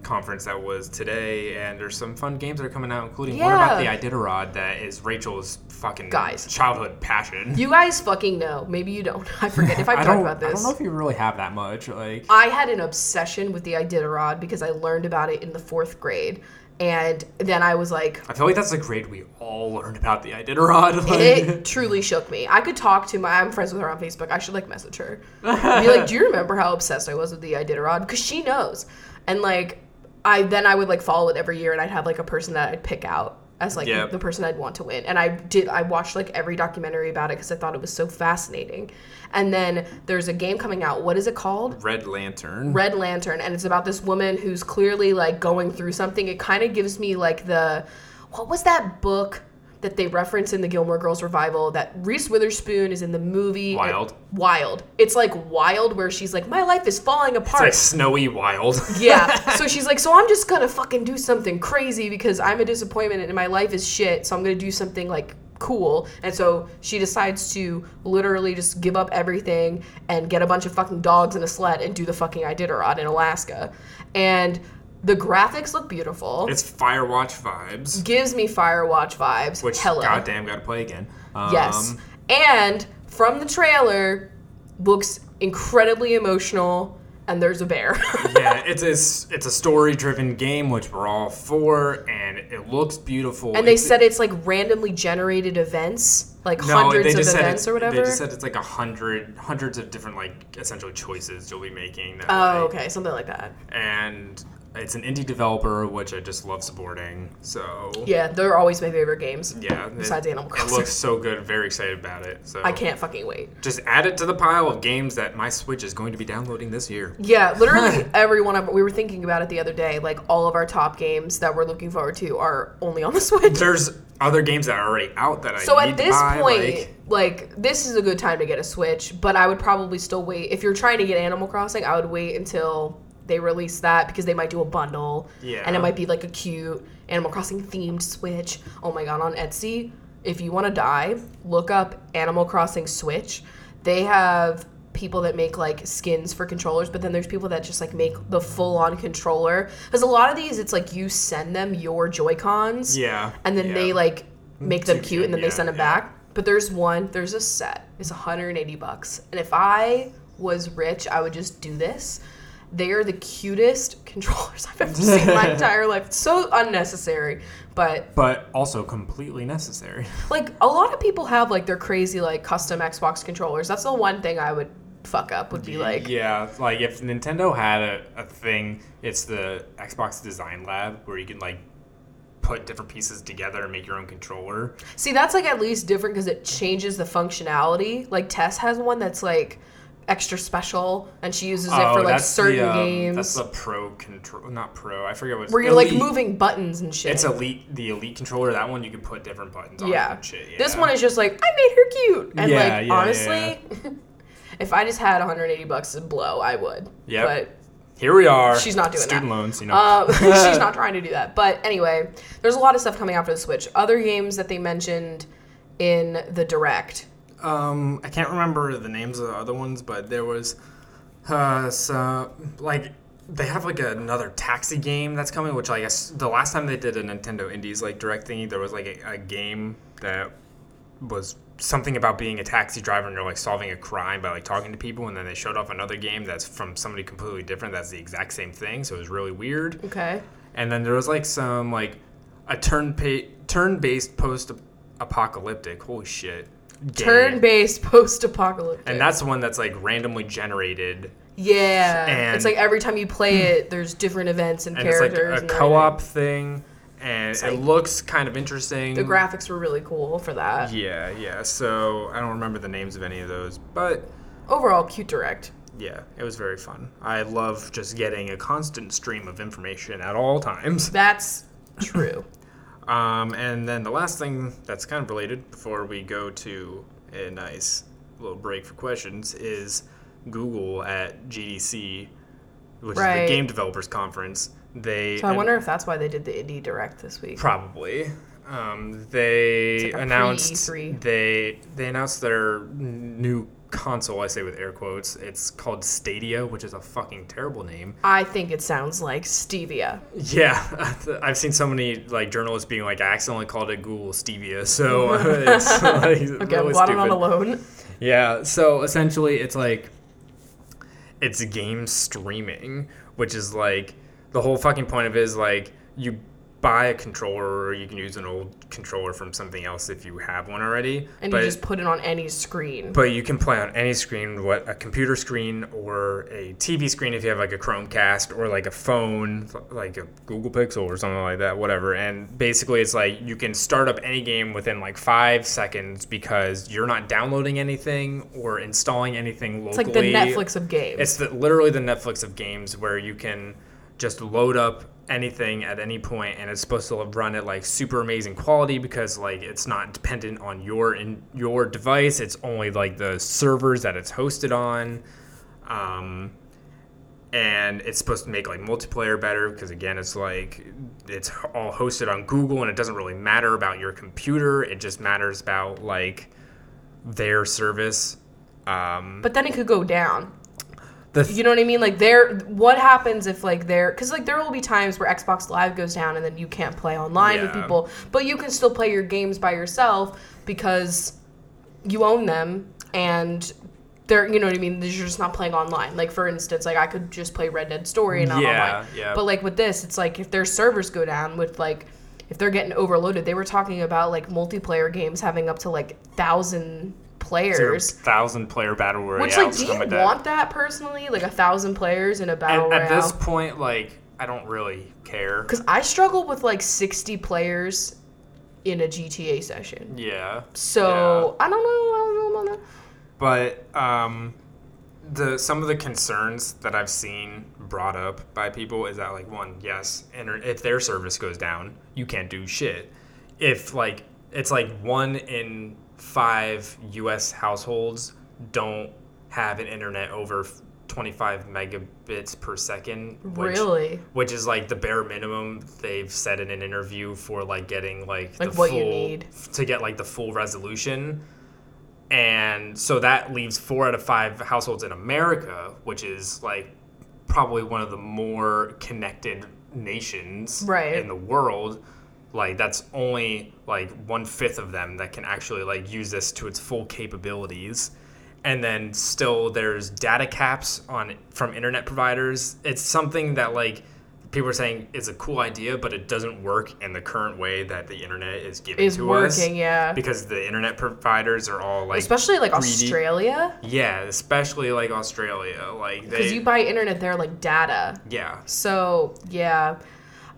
conference that was today, and there's some fun games that are coming out, including one about the Iditarod that is Rachel's fucking Guys. childhood passion. You guys fucking know. Maybe you don't. I forget if I've I talked about this. I don't know if you really have that much. Like, I had an obsession with the Iditarod because I learned about it in the fourth grade. And then I was like, I feel like that's the grade we all learned about the Iditarod. Like, it truly shook me. I could talk to my, I'm friends with her on Facebook. I should like message her. Be like, do you remember how obsessed I was with the Iditarod? Because she knows. And like, I then I would like follow it every year and I'd have like a person that I'd pick out as like Yep. the person I'd want to win. And I did, I watched like every documentary about it because I thought it was so fascinating. And then there's a game coming out. What is it called? Red Lantern. Red Lantern, and it's about this woman who's clearly like going through something. It kind of gives me like the what was that book that they reference in the Gilmore Girls revival that Reese Witherspoon is in the movie Wild. Wild. It's like Wild where she's like my life is falling apart. It's like snowy wild. yeah. So she's like, so I'm just gonna fucking do something crazy because I'm a disappointment and my life is shit. So I'm gonna do something like cool. And so she decides to literally just give up everything and get a bunch of fucking dogs in a sled and do the fucking Iditarod in Alaska. And the graphics look beautiful. it's Firewatch vibes, gives me Firewatch vibes. which Hella. goddamn gotta play again. Um, Yes. And from the trailer, looks incredibly emotional. And there's a bear. yeah, it's a it's a story driven game which we're all for, and it looks beautiful. And they It's- said it's like randomly generated events, like no, hundreds of events or whatever. They just said it's like a hundred hundreds of different like essentially choices you'll be making. That, oh, like- okay, something like that. And it's an indie developer, which I just love supporting. So Yeah, they're always my favorite games. yeah, it- Besides Animal it Crossing. looks so good. Very excited about it. So I can't fucking wait. just add it to the pile of games that my Switch is going to be downloading this year. Yeah, literally every one of we were thinking about it the other day. Like all of our top games that we're looking forward to are only on the Switch. There's other games that are already out that I So at to this buy, point, like- like, this is a good time to get a Switch, but I would probably still wait. If you're trying to get Animal Crossing, I would wait until they release that because they might do a bundle. Yeah. And it might be like a cute Animal Crossing themed Switch. Oh my god, on Etsy, if you want to die, look up Animal Crossing Switch. They have people that make like skins for controllers, but then there's people that just like make the full on controller. Because a lot of these, it's like you send them your Joy Cons yeah, and then yeah. they like make them cute and then cute, they send them yeah. back. But there's one, there's a set. It's 180 bucks. And if I was rich, I would just do this. They are the cutest controllers I've ever seen in my entire life. It's so unnecessary, but but also completely necessary. like a lot of people have like their crazy like custom Xbox controllers. That's the one thing I would fuck up would be like yeah, like if Nintendo had a, a thing, it's the Xbox Design Lab where you can like put different pieces together and make your own controller. See, that's like at least different because it changes the functionality. Like Tess has one that's like extra special, and she uses it for like Oh, that's certain the, um, games That's the Pro control, not Pro. I forget what. where you're like Elite. moving buttons and shit. It's elite, the elite controller. That one you can put different buttons on. yeah. and shit. This one is just like I made her cute, and Yeah, like yeah, yeah, honestly, if I just had 180 bucks to blow, I would. Yep. But here we are. She's not doing student that. loans. You know, Um, she's not trying to do that. But anyway, there's a lot of stuff coming out for the Switch. Other games that they mentioned in the direct. Um, I can't remember the names of the other ones, but there was, uh, so like they have like another taxi game that's coming, which I guess the last time they did a Nintendo Indies like direct thingy, there was like a, a game that was something about being a taxi driver and you're like solving a crime by like talking to people, and then they showed off another game that's from somebody completely different that's the exact same thing, so it was really weird. Okay. And then there was like some like a turn pa- turn based post apocalyptic. Holy shit. Game. Turn-based post-apocalyptic. And that's the one that's like randomly generated, yeah. and- it's like every time you play hmm. it, there's different events and, and it's like a co-op thing, and It's it looks kind of interesting. The graphics were really cool for that. Yeah, yeah. So I don't remember the names of any of those, but Overall, cute direct. yeah, it was very fun. I love just getting a constant stream of information at all times. That's true. Um, and then the last thing that's kind of related before we go to a nice little break for questions is Google at GDC, which is the Game Developers Conference. They So I wonder if that's why they did the indie direct this week. probably um, they like announced pre-E3. they they announced their new console. I say with air quotes. It's called Stadia, which is a fucking terrible name. I think it sounds like stevia. Yeah, I've seen so many like journalists being like, I accidentally called it Google Stevia, so it's like Okay, really glad I'm alone. Yeah, so essentially, it's like it's game streaming, which is like the whole fucking point of it is like you buy a controller or you can use an old controller from something else if you have one already. And but you just put it on any screen. but you can play on any screen, what a computer screen or a TV screen if you have like a Chromecast or like a phone, like a Google Pixel or something like that, whatever. And basically, it's like you can start up any game within like five seconds because you're not downloading anything or installing anything locally. It's like the Netflix of games. It's the, literally the Netflix of games where you can just load up anything at any point and it's supposed to run at like super amazing quality because like it's not dependent on your in your device. It's only like the servers that it's hosted on. Um, and it's supposed to make like multiplayer better because again it's like it's all hosted on google and it doesn't really matter about your computer. It just matters about like their service. Um, but then it could go down. You know what I mean? Like there what happens if like there cuz like there will be times where Xbox Live goes down and then you can't play online with people, but you can still play your games by yourself because you own them and they're you know what I mean, you're just not playing online. Like for instance, like I could just play Red Dead Story and not Yeah, online. yeah. But like with this, it's like if their servers go down with like if they're getting overloaded, they were talking about like multiplayer games having up to like thousand players. thousand player battle royale. Which like, do you with that. want that personally? Like a thousand players in a battle At, at this point, like I don't really care. Because I struggle with like sixty players in a GTA session. Yeah. So I don't know. I don't know about that. But um, the some of the concerns that I've seen brought up by people is that like one, yes, inter- if their service goes down, you can't do shit. If like it's like one in five U.S. households don't have an internet over 25 megabits per second. Which, Really? Which is like the bare minimum they've said in an interview for like getting like Like the what full, you need. to get like the full resolution. And so that leaves four out of five households in America, which is like probably one of the more connected nations Right. in the world. Like that's only like one fifth of them that can actually like use this to its full capabilities. And then still there's data caps on from internet providers. It's something that like people are saying is a cool idea, but it doesn't work in the current way that the internet is giving Is to us working, yeah. because the internet providers are all like Especially like greedy. Australia, yeah especially like australia like because you buy internet there like data. yeah So yeah,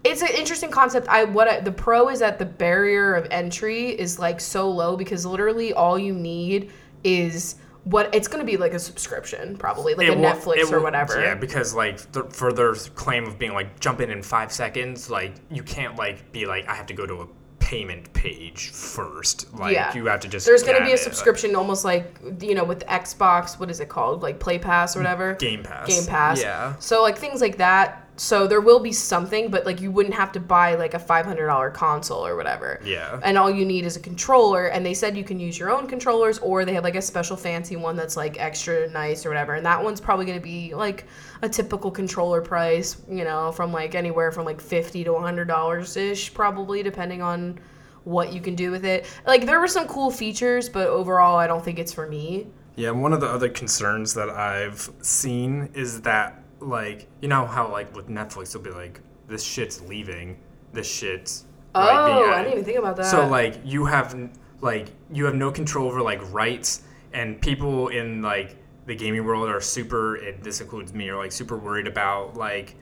it's an interesting concept. I what I, the pro is that the barrier of entry is like so low because literally all you need is what it's going to be like a subscription probably like It a will- Netflix or will- whatever. yeah because like th- for their claim of being like jump in in five seconds like you can't like be like i have to go to a payment page first. Like Yeah. you have to just There's going to be a it. subscription, almost like you know, with Xbox. What is it called? Like Play Pass or mm, whatever. Game Pass. Game Pass. Yeah. So like things like that. So there will be something, but like you wouldn't have to buy like a five hundred dollar console or whatever. Yeah. And all you need is a controller, and they said you can use your own controllers, or they have like a special fancy one that's like extra nice or whatever. And that one's probably going to be like a typical controller price, you know, from like anywhere from like fifty to hundred dollars ish, probably depending on what you can do with it. Like there were some cool features, but overall, I don't think it's for me. Yeah, one of the other concerns that I've seen is that like you know how like with Netflix they'll be like this shit's leaving, this shit's Oh, like, being I added." didn't even think about that. So like you have like you have no control over like rights and people in like the gaming world are super and this includes me are like super worried about like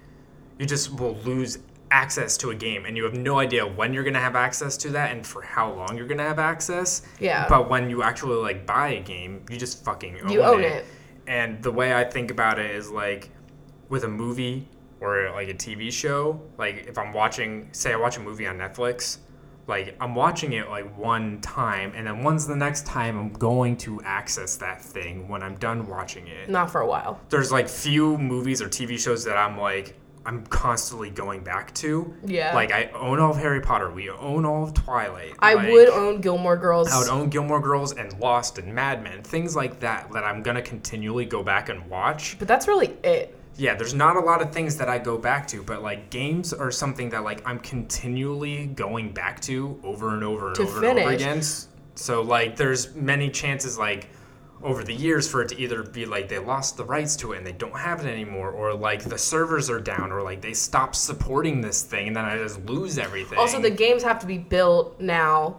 you just will lose access to a game and you have no idea when you're going to have access to that and for how long you're going to have access. Yeah. But when you actually like buy a game, you just fucking own You own it. it. And the way I think about it is like with a movie or like a TV show, like if I'm watching, say I watch a movie on Netflix, like I'm watching it like one time, and then once the next time I'm going to access that thing when I'm done watching it? Not for a while. There's like few movies or TV shows that I'm like I'm constantly going back to. Yeah. Like I own all of Harry Potter. We own all of Twilight. I like, would own Gilmore Girls. I would own Gilmore Girls and Lost and Mad Men, things like that that I'm gonna continually go back and watch. but that's really it. Yeah, there's not a lot of things that I go back to, but like games are something that like I'm continually going back to over and over and To over and over finish. again. So like there's many chances like over the years for it to either be like they lost the rights to it and they don't have it anymore or like the servers are down or like they stop supporting this thing and then I just lose everything. Also, the games have to be built now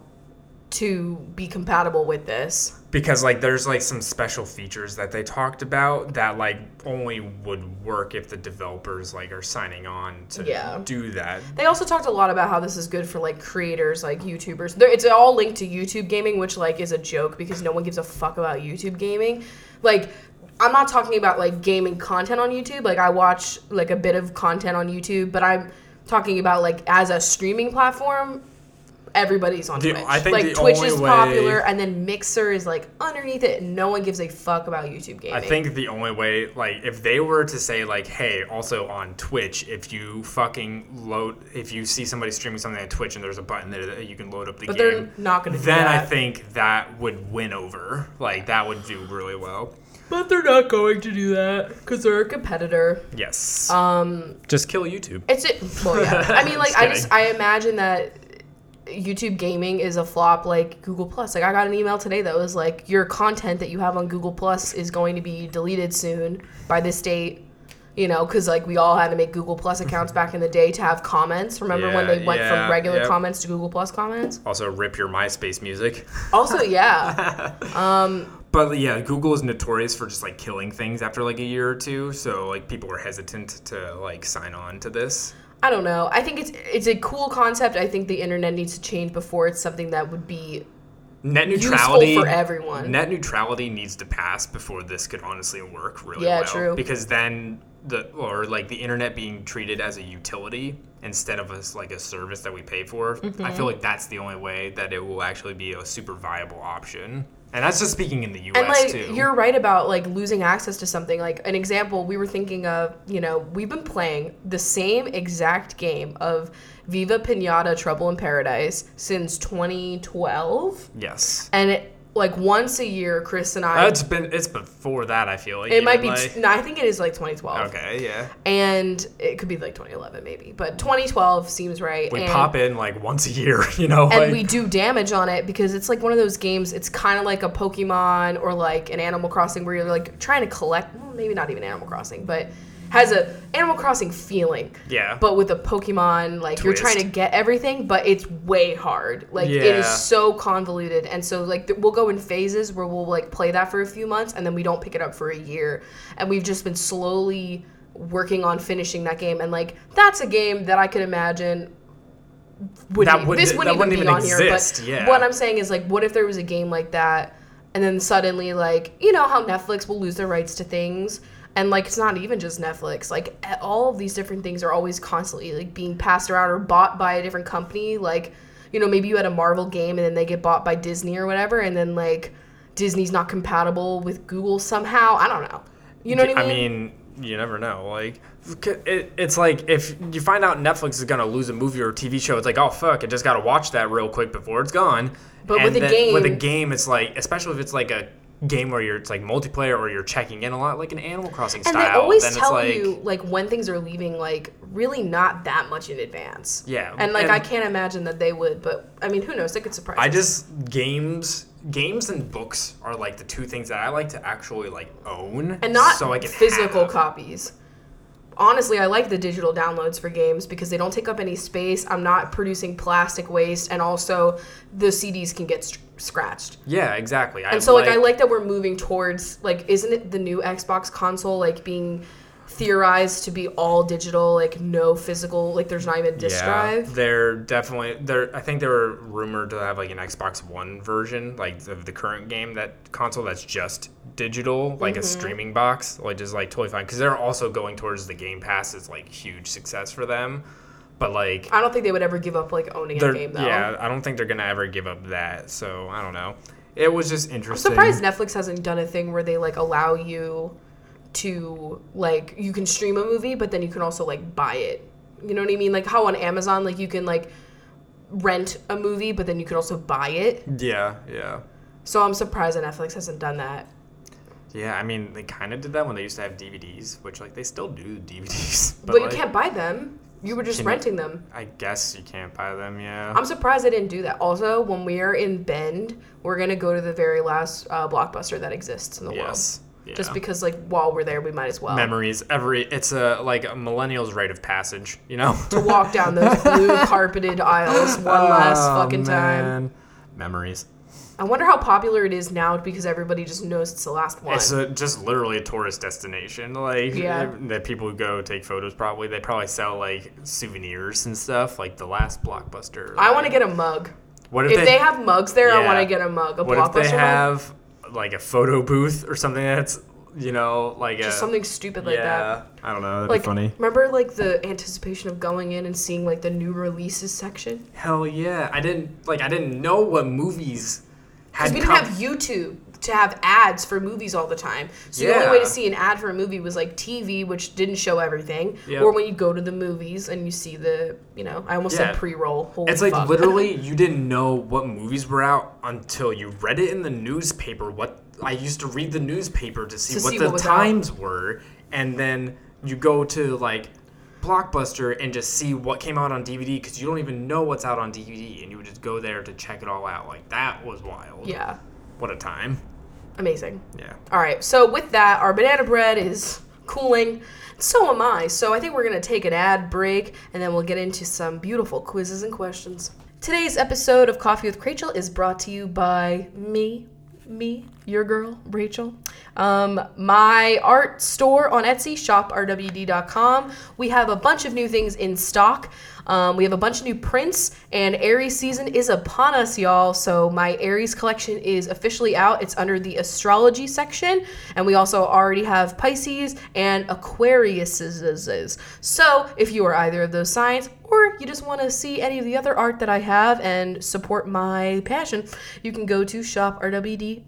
to be compatible with this. because like there's like some special features that they talked about that like only would work if the developers like are signing on to Yeah. do that. They also talked a lot about how this is good for like creators, like YouTubers. There- It's all linked to YouTube gaming, which like is a joke because no one gives a fuck about YouTube gaming. Like, I'm not talking about like gaming content on YouTube. Like, I watch like a bit of content on YouTube, but I'm talking about like as a streaming platform. Everybody's on The- Twitch. I think like the Twitch only is way- popular, and then Mixer is like underneath it, and no one gives a fuck about YouTube gaming. I think the only way, like, if they were to say, like, hey, also on Twitch, if you fucking load, if you see somebody streaming something on Twitch and there's a button there that you can load up the but game, they're not going to then that. I think that would win over. Like, that would do really well. But they're not going to do that because they're a competitor. Yes. Um, Just kill YouTube. it's it. Well, yeah. I mean, like, Just I just I imagine that YouTube gaming is a flop like Google Plus. Like, I got an email today that was like, your content that you have on Google Plus is going to be deleted soon by this date. You know, because like we all had to make Google Plus accounts back in the day to have comments. Remember when they went yeah, from regular yep. comments to Google Plus comments? Also, rip your MySpace music. Also, yeah. um, But yeah, Google is notorious for just like killing things after like a year or two. So like people are hesitant to like sign on to this. I don't know. I think it's it's a cool concept. I think the internet needs to change before it's something that would be Net neutrality for everyone. Net neutrality needs to pass before this could honestly work really Yeah, well. true. Because then the or like the internet being treated as a utility instead of as like a service that we pay for. Mm-hmm. I feel like that's the only way that it will actually be a super viable option. And that's just speaking in the US and like too. you're right about like losing access to something like an example we were thinking of you know we've been playing the same exact game of viva pinata trouble in paradise since 2012 yes. and it like once a year chris and i It's been it's before that I feel like it might be like- no i think it is like 2012 Okay, yeah. and it could be like 2011 maybe but 2012 seems right We and, pop in like once a year, you know, and like we do damage on it because it's like one of those games it's kind of like a pokemon or like an animal crossing where you're like trying to collect well, maybe not even animal crossing but has a animal crossing feeling yeah. but with a pokemon like you're trying to get everything but it's way hard like it Yeah. is so convoluted and so like th- we'll go in phases where we'll like play that for a few months and then we don't pick it up for a year and we've just been slowly working on finishing that game and like that's a game that i could imagine would That wouldn't- this wouldn't that even wouldn't be even on exist, here but yeah. what i'm saying is like what if there was a game like that and then suddenly like you know how netflix will lose their rights to things and like it's not even just netflix like all of these different things are always constantly like being passed around or bought by a different company like you know, maybe you had a Marvel game and then they get bought by Disney or whatever, and then like Disney's not compatible with Google somehow. I don't know. You know what I mean? I mean, you never know. Like, it, it's like if you find out Netflix is gonna lose a movie or a TV show, it's like, oh fuck, I just gotta watch that real quick before it's gone. But And with a game with a game, it's like, especially if it's like a game where you're it's like multiplayer or you're checking in a lot, like an Animal Crossing and style. they always then tell like, you like when things are leaving, like really not that much in advance. Yeah, And like and- I can't imagine that they would, but I mean, who knows? They could surprise. I us. just games, games and books are like the two things that I like to actually like own, and not so I can physical copies. Honestly, I like the digital downloads for games because they don't take up any space. I'm not producing plastic waste, and also the CDs can get st- scratched. Yeah, exactly. And so, like, I like that we're moving towards like, isn't it the new Xbox console like being theorized to be all digital, like no physical, like there's not even a disk drive. They're definitely they're I think they were rumored to have like an Xbox One version, like of the current game that console that's just digital, like Mm-hmm. a streaming box, which is like totally fine because they're also going towards the Game Pass. is like huge success for them, but like I don't think they would ever give up like owning a game though. yeah, I don't think they're gonna ever give up that. So I don't know. It was just interesting. I'm surprised Netflix hasn't done a thing where they like allow you to like you can stream a movie, but then you can also like buy it. You know what I mean? Like how on Amazon, like you can like rent a movie, but then you can also buy it. Yeah, yeah. So I'm surprised that Netflix hasn't done that. Yeah, I mean, they kind of did that when they used to have DVDs, which like they still do DVDs, But, but, you like, can't buy them. You were just Can you- renting them. I guess you can't buy them. Yeah. I'm surprised they didn't do that. Also, when we are in Bend, we're gonna go to the very last uh, blockbuster that exists in the yes. world. Just because, like, while we're there, we might as well memories every it's a like a millennial's rite of passage you know to walk down those blue carpeted aisles one oh, last Oh, fucking time. memories I wonder how popular it is now because everybody just knows it's the last one. it's a, just literally a tourist destination like Yeah. Eh, that people go take photos probably they probably sell like souvenirs and stuff like the last blockbuster I want to get a mug. what if, If they, have mugs there, I want to get a mug. A what if they have like a photo booth or something that's you know like Just a something stupid like yeah that. i don't know that'd Like, be funny remember like the anticipation of going in and seeing like the new releases section? hell yeah i didn't like i didn't know what movies Because we didn't come- have YouTube to have ads for movies all the time. So the only way to see an ad for a movie was like TV, which didn't show everything, Yep. or when you go to the movies and you see the, you know, I almost Yeah. said pre-roll. Holy It's like literally you didn't know what movies were out until you read it in the newspaper. What I used to read the newspaper to see To what see the what was out. times were, and then you go to like Blockbuster and just see what came out on DVD because you don't even know what's out on DVD, and you would just go there to check it all out. Like that was wild. yeah, What a time. amazing. Yeah. All right, so with that, our banana bread is cooling. So am I. So I think we're going to take an ad break and then we'll get into some beautiful quizzes and questions. Today's episode of Coffee with Rachel is brought to you by me, me, your girl, Rachel. Um, my art store on Etsy, shoprwd.com. We have a bunch of new things in stock. Um, we have a bunch of new prints, and Aries season is upon us, y'all. So my Aries collection is officially out. It's under the astrology section, and we also already have Pisces and Aquariuses. So if you are either of those signs, or you just want to see any of the other art that I have and support my passion, you can go to shoprwd.com.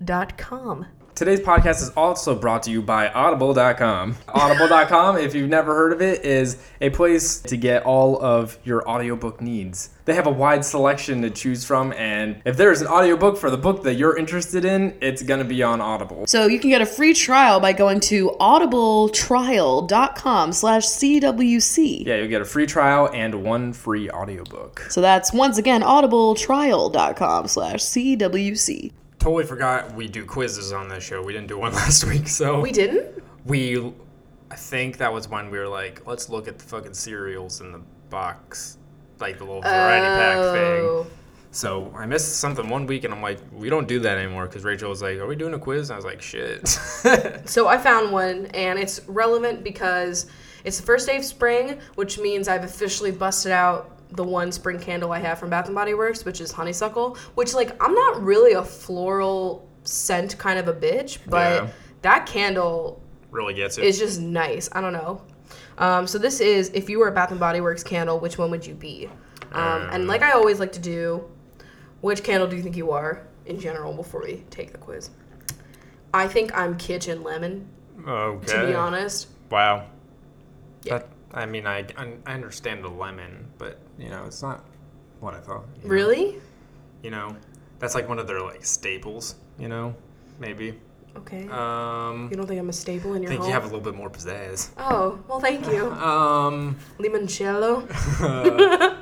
Today's podcast is also brought to you by Audible.com. Audible.com, if you've never heard of it, is a place to get all of your audiobook needs. They have a wide selection to choose from, and if there's an audiobook for the book that you're interested in, it's going to be on Audible. So you can get a free trial by going to audibletrial.com slash CWC. Yeah, you'll get a free trial and one free audiobook. So that's once again audibletrial.com slash CWC. Totally forgot we do quizzes on this show. We didn't do one last week, so We didn't? we I think that was when we were like, let's look at the fucking cereals in the box, like the little variety pack oh. thing. Oh. So I missed something one week, and I'm like, we don't do that anymore because Rachel was like, are we doing a quiz? And I was like, shit. So I found one, and it's relevant because it's the first day of spring, which means I've officially busted out the one spring candle I have from Bath and Body Works, which is honeysuckle. Which, like, I'm not really a floral scent kind of a bitch, but Yeah. that candle really gets it. it. is just nice. I don't know. Um, so this is if you were a Bath and Body Works candle, which one would you be? Um, and like I always like to do, which candle do you think you are in general before we take the quiz? I think I'm kitchen lemon, Okay. to be honest. Wow. Yeah. That, I mean, I, I understand the lemon, but you know, it's not what I thought. you know? Really? You know, that's like one of their like staples. You know, maybe. Okay. Um, you don't think I'm a staple in I your think home? you have a little bit more pizzazz. oh, well, thank you. Um, Limoncello.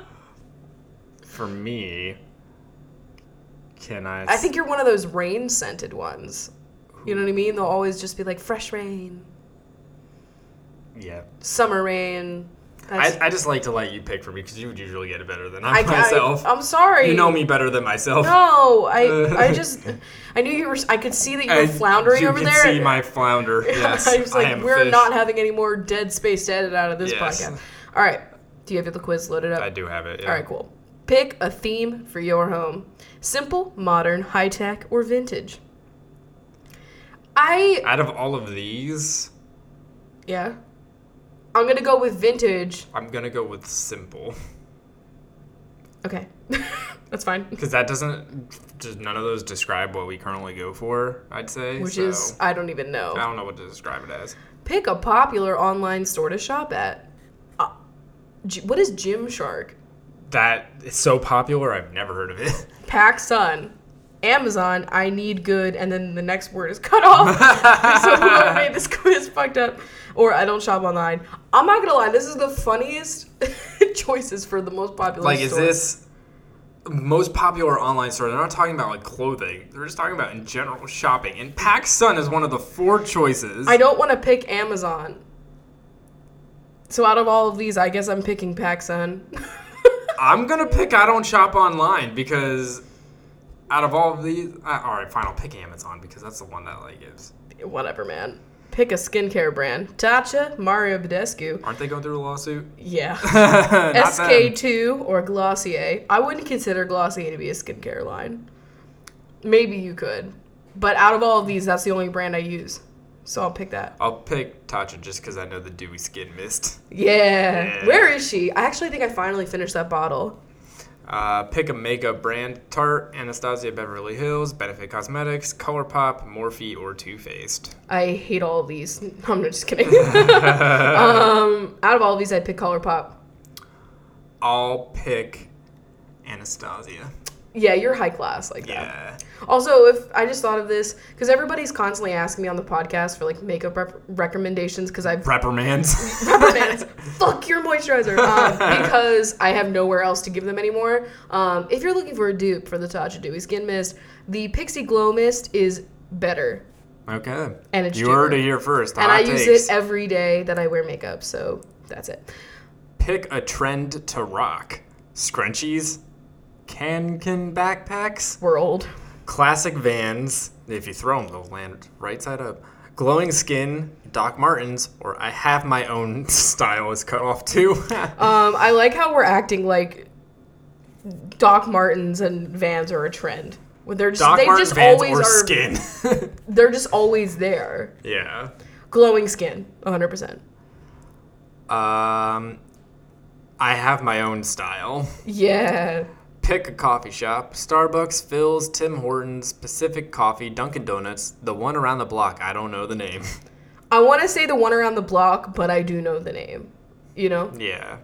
for me, can I? I think you're one of those rain scented ones. You know what I mean? They'll always just be like fresh rain, Yeah. summer rain. I, I just like to let you pick for me because you would usually get it better than I, I, myself. I, am sorry. you know me better than myself. No, I I just I knew you were. I could see that you were I- floundering you over can there. see my flounder. Yes, I was like, we're not having any more dead space to edit out of this Yes. podcast. All right, do you have the quiz loaded up? I do have it. Yeah. All right, cool. Pick a theme for your home: simple, modern, high tech, or vintage. I Out of all of these, yeah, I'm gonna go with vintage. I'm gonna go with simple Okay, that's fine. because that doesn't. Just none of those describe what we currently go for. I'd say. Which so is I don't even know. I don't know what to describe it as. Pick a popular online store to shop at. Uh, G- what is Gymshark? That is so popular. I've never heard of it. PacSun, Amazon, I need good, and then the next word is cut off. so whoever made this quiz is fucked up. Or I don't shop online. I'm not gonna lie, this is the funniest choices for the most popular. like, is store. this most popular online store? They're not talking about like clothing. They're just talking about in general shopping. And PacSun is one of the four choices. I don't want to pick Amazon. So out of all of these, I guess I'm picking PacSun. I'm gonna pick I don't shop online because out of all of these, all right, fine, I'll pick Amazon because that's the one that like is. Whatever, man. Pick a skincare brand. Tatcha, Mario Badescu. Aren't they going through a lawsuit? Yeah. SK2 or Glossier. I wouldn't consider Glossier to be a skincare line. Maybe you could. But out of all of these, that's the only brand I use. So I'll pick that. I'll pick Tatcha just because I know the dewy skin mist. Yeah. Yeah. Where is she? I actually think I finally finished that bottle. Uh, pick a makeup brand: Tarte, Anastasia Beverly Hills, Benefit Cosmetics, ColourPop, Morphe, or Too Faced. I hate all of these. I'm just kidding. um, out of all of these, I'd pick ColourPop. I'll pick Anastasia. Yeah, you're high class like that. Also, if I just thought of this, because everybody's constantly asking me on the podcast for like makeup rep- recommendations, because I've Reprimands. Peppermints, fuck your moisturizer. Um, because I have nowhere else to give them anymore. Um, if you're looking for a dupe for the Tatcha Dewy Skin Mist, the Pixi Glow Mist is better. okay. And it's you cheaper. heard it here first. and Hot I use it every day that I wear makeup, so that's it. Pick a trend to rock. Scrunchies, Kanken backpacks, We're old. Classic Vans. If you throw them, they'll land right side up. Glowing skin, Doc Martens, or I have my own style is cut off too. Um, I like how we're acting like Doc Martens and Vans are a trend. When they're just Doc they Marten just Vans always or are skin. they're just always there. yeah. Glowing skin, 100%. Um, I have my own style. Yeah. Pick a coffee shop: Starbucks, Philz, Tim Hortons, Pacific Coffee, Dunkin' Donuts, the one around the block. I don't know the name. I want to say the one around the block, but I do know the name. You know? yeah,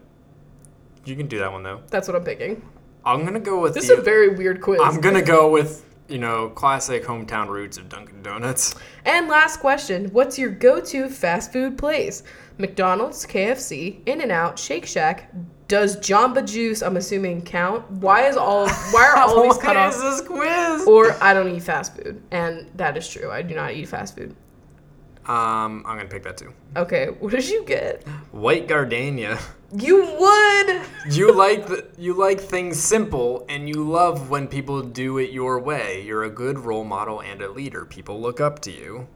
you can do that one though. That's what I'm picking. I'm gonna go with This the. is a very weird quiz. I'm gonna go with you know classic hometown roots of Dunkin' Donuts. And last question What's your go to fast food place? McDonald's, KFC, In N Out, Shake Shack. Does Jamba Juice, I'm assuming, count? Why is all why are all of these cut What is off? this quiz? Or I don't eat fast food. And that is true. I do not eat fast food. Um, I'm gonna pick that too. Okay, what did you get? White Gardenia. You would! You like the, you like things simple, and you love when people do it your way. You're a good role model and a leader. People look up to you.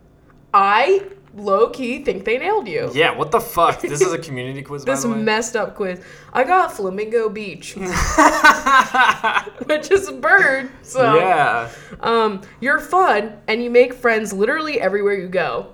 I low key think they nailed you. Yeah, what the fuck? This is a community quiz, by This messed up quiz. I got Flamingo Beach, which is a bird. So yeah. um, you're fun and you make friends literally everywhere you go.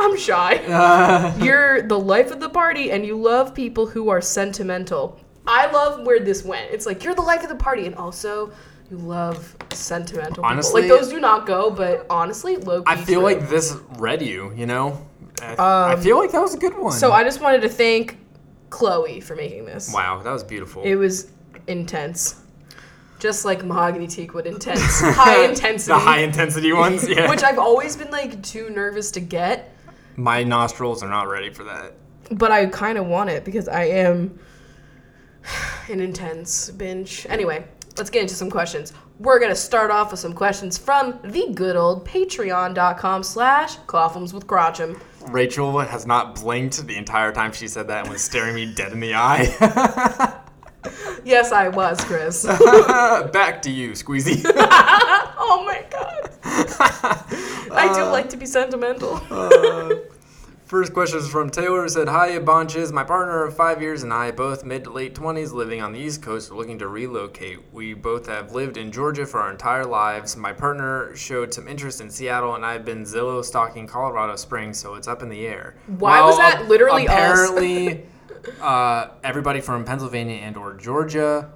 I'm shy. You're the life of the party and you love people who are sentimental. I love where this went. It's like you're the life of the party, and also you love sentimental Honestly- people. Like those do not go, but honestly, low. I feel like this read you. You know, I, I Um, feel like that was a good one. So I just wanted to thank Chloe for making this. wow, that was beautiful. It was intense, just like mahogany teakwood intense, high intensity. the high intensity ones. Yeah. which I've always been like too nervous to get, My nostrils are not ready for that. but I kind of want it because I am an intense binge. Anyway, let's get into some questions. We're gonna start off with some questions from the good old patreon.com slash coffins with crotchum. Rachel has not blinked the entire time she said that and was staring me dead in the eye. Yes, I was, Chris. Back to you, Squeezy. oh my god. I do uh, like to be sentimental. Uh, First question is from Taylor who said, Hi, Bonches. My partner of five years and I, both mid to late 20s, living on the East Coast, looking to relocate. We both have lived in Georgia for our entire lives. My partner showed some interest in Seattle, and I've been Zillow stalking Colorado Springs, so it's up in the air. Why was that literally us? apparently, uh, everybody from Pennsylvania and or Georgia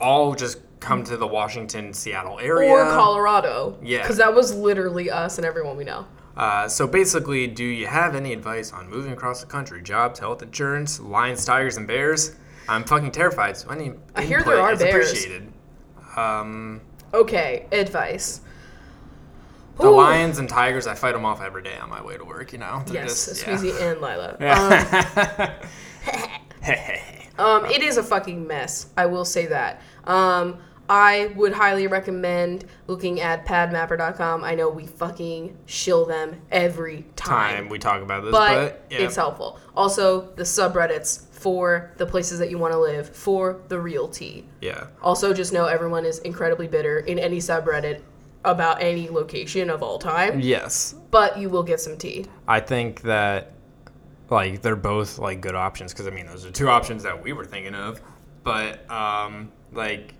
all just come to the Washington, Seattle area. Or Colorado. Yeah. Because that was literally us and everyone we know. Uh, so basically, do you have any advice on moving across the country? Jobs, health insurance, lions, tigers, and bears? I'm fucking terrified. So any I hear there are is bears. appreciated. Um, Okay, advice. the Ooh. lions and tigers, I fight them off every day on my way to work. You know. They're Yes, just- Squeezy and Lila. Yeah. Um, it is a fucking mess. I will say that. Um, I would highly recommend looking at padmapper.com. I know we fucking shill them every time, Time we talk about this, but, but, yeah. it's helpful. Also, the subreddits for the places that you want to live, for the real tea. yeah. Also, just know everyone is incredibly bitter in any subreddit about any location of all time, Yes, but you will get some tea. I think that like they're both like good options because I mean those are two options that we were thinking of, but um, like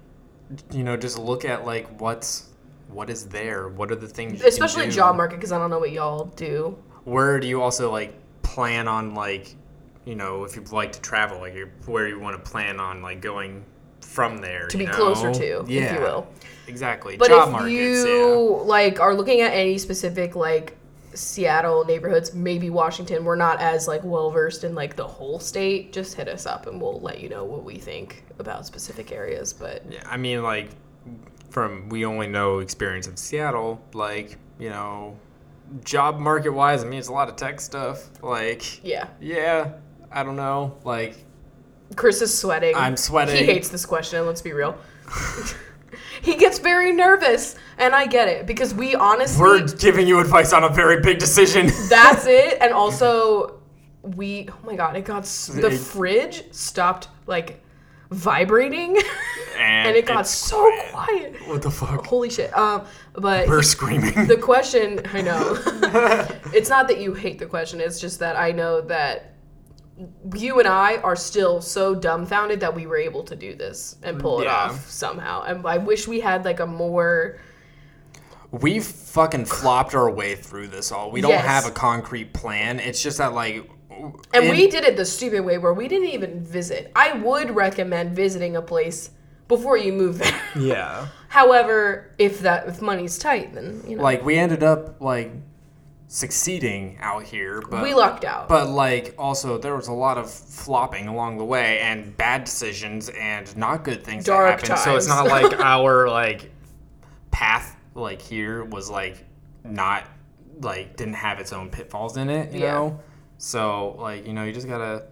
you know just look at like what's what is there, what are the things, Especially job market, because I don't know what y'all do. Where do you also like plan on like you know if you like to travel like where you want to plan on like going from there To be know? closer to, if you will. exactly But job if markets you like are looking at any specific like Seattle neighborhoods, maybe Washington, we're not as like well versed in like the whole state. Just hit us up and we'll let you know what we think about specific areas. But yeah. I mean like from we only know experience of Seattle like you know job market wise I mean it's a lot of tech stuff like yeah, yeah I don't know like Chris is sweating. I'm sweating. He hates this question. Let's be real. he gets very nervous, and I get it because we honestly we're giving you advice on a very big decision That's it. And also, we, oh my God, it got, s- the It- fridge stopped like vibrating and it got it's so quiet. what the fuck Holy shit. Um, but we're screaming the question, I know, it's not that you hate the question, it's just that I know that you and I are still so dumbfounded that we were able to do this and pull it Yeah. off somehow. And I wish we had like a more, We've fucking flopped our way through this all. We don't Yes. have a concrete plan. It's just that like And in- we did it the stupid way where we didn't even visit. I would recommend visiting a place before you move there. yeah. However, if that if money's tight, then you know Like we ended up like succeeding out here, but we lucked out. but like also there was a lot of flopping along the way and bad decisions and not good things Dark that happened. So it's not like our like path like here was like not like didn't have its own pitfalls in it, you Yeah. know? So like, you know, you just gotta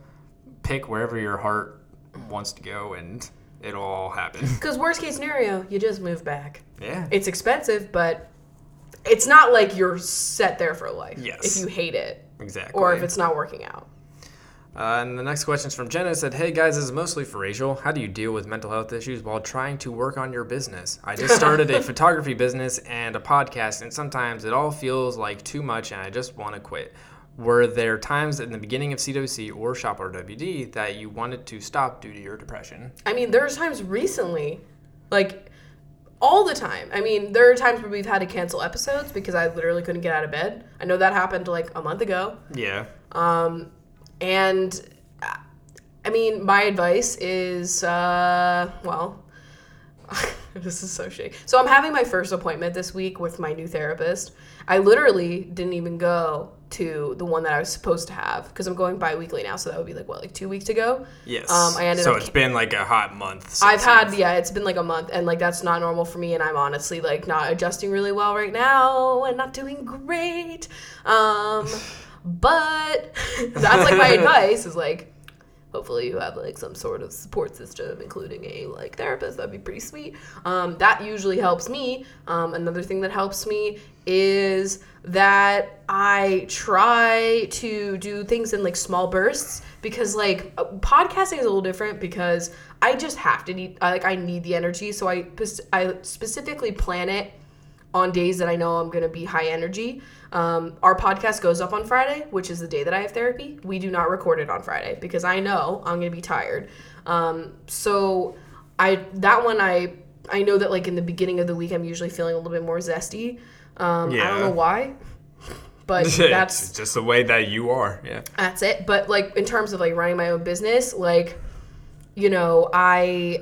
pick wherever your heart wants to go and it'll all happen. Because worst case scenario, you just move back. Yeah. It's expensive, but it's not like you're set there for life. Yes. If you hate it exactly. or if it's not working out. Uh, and the next question is from Jenna. Said, "Hey guys, this is mostly for Rachel. How do you deal with mental health issues while trying to work on your business? I just started a photography business and a podcast, and sometimes it all feels like too much, and I just want to quit. Were there times in the beginning of CWC or Shop RWD that you wanted to stop due to your depression? I mean, there are times recently, like all the time. I mean, there are times where we've had to cancel episodes because I literally couldn't get out of bed. I know that happened like a month ago. Yeah, Um, and I mean, my advice is, uh, well, this is so shitty. So I'm having my first appointment this week with my new therapist. I literally didn't even go to the one that I was supposed to have because I'm going bi-weekly now. So that would be like what, like two weeks ago. Yes. Um, I ended so up it's been like a hot month. Since I've had yeah, it's been like a month, and like that's not normal for me, and I'm honestly like not adjusting really well right now, and not doing great. Um, but that's like my advice is like, hopefully you have like some sort of support system, including a like therapist. That'd be pretty sweet. Um, that usually helps me. Um, another thing that helps me is that I try to do things in like small bursts because like uh, podcasting is a little different because I just have to need like I need the energy so I I specifically plan it on days that I know I'm going to be high energy. Um, our podcast goes up on Friday, which is the day that I have therapy. We do not record it on Friday because I know I'm going to be tired. Um, so I that one I I know that like in the beginning of the week I'm usually feeling a little bit more zesty. Um, I don't know why, but It's that's just the way that you are. Yeah. that's it but like in terms of like running my own business like you know i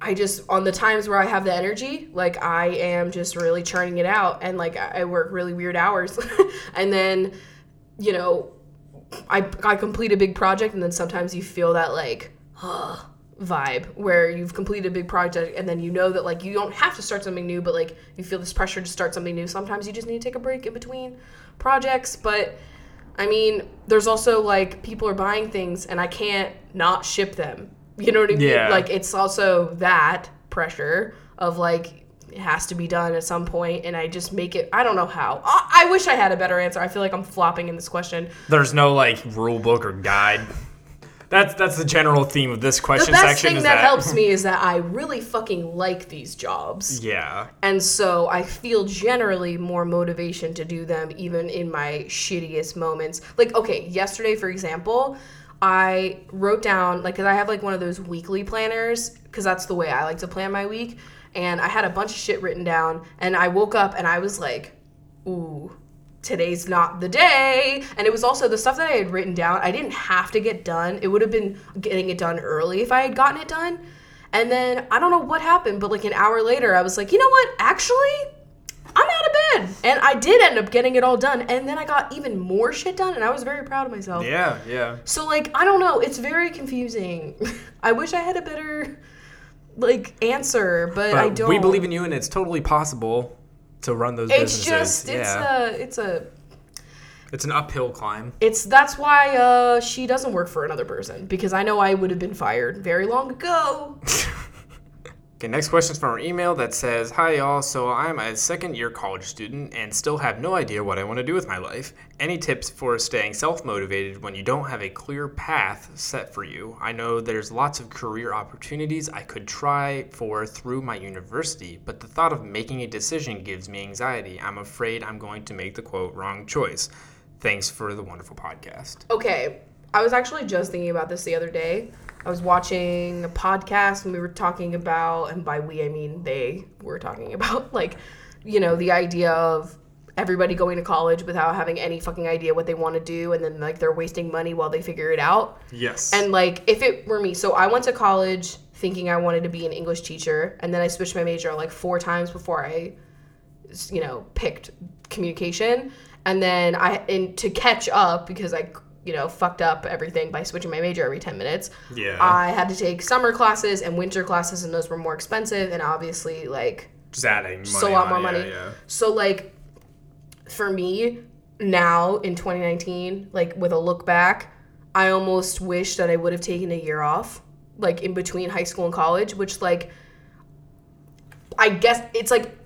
i just on the times where i have the energy like i am just really churning it out and like i work really weird hours. And then you know i i complete a big project and then sometimes you feel that like vibe where you've completed a big project and then you know that like you don't have to start something new but like you feel this pressure to start something new. Sometimes you just need to take a break in between projects. But i mean there's also like people are buying things and i can't not ship them you know what i mean Yeah. like it's also that pressure of like it has to be done at some point and i just make it i don't know how i, I wish i had a better answer i feel like i'm flopping in this question There's no like rule book or guide. That's that's the general theme of this question the best section. thing that helps me is that i really fucking like these jobs Yeah. And so I feel generally more motivation to do them even in my shittiest moments. Like, okay, yesterday, for example, I wrote down, like, because I have like one of those weekly planners, because that's the way I like to plan my week. And I had a bunch of shit written down, and I woke up and I was like, ooh, today's not the day. And it was also the stuff that I had written down, I didn't have to get done. It would have been getting it done early if I had gotten it done. And then I don't know what happened, but like an hour later, I was like, you know what? Actually, I'm out of bed. And I did end up getting it all done. And then I got even more shit done, and I was very proud of myself. Yeah, yeah. So, like, I don't know. It's very confusing. I wish I had a better, like, answer, but, But I don't. we believe in you, and it's totally possible to run those It's businesses. just, it's yeah. a, it's a, it's an uphill climb. it's that's why uh, she doesn't work for another person because I know I would have been fired very long ago. Okay, next question is from our email that says, Hi y'all, so I'm a second year college student and still have no idea what I want to do with my life. Any tips for staying self motivated when you don't have a clear path set for you? I know there's lots of career opportunities I could try for through my university, but the thought of making a decision gives me anxiety. I'm afraid I'm going to make the quote wrong choice. Thanks for the wonderful podcast. Okay, I was actually just thinking about this the other day. I was watching a podcast and we were talking about, and by we I mean they were talking about, like, you know, the idea of everybody going to college without having any fucking idea what they want to do, and then like they're wasting money while they figure it out. Yes. And like, if it were me, so I went to college thinking I wanted to be an English teacher, and then I switched my major like four times before I, you know, picked communication. And then I, and to catch up because I, you know, fucked up everything by switching my major every 10 minutes. Yeah. I had to take summer classes and winter classes, and those were more expensive, and obviously, like, just adding money. just a lot more yeah, money. Yeah. So like for me now in 2019, like with a look back, I almost wish that I would have taken a year off, like in between high school and college, which like I guess it's like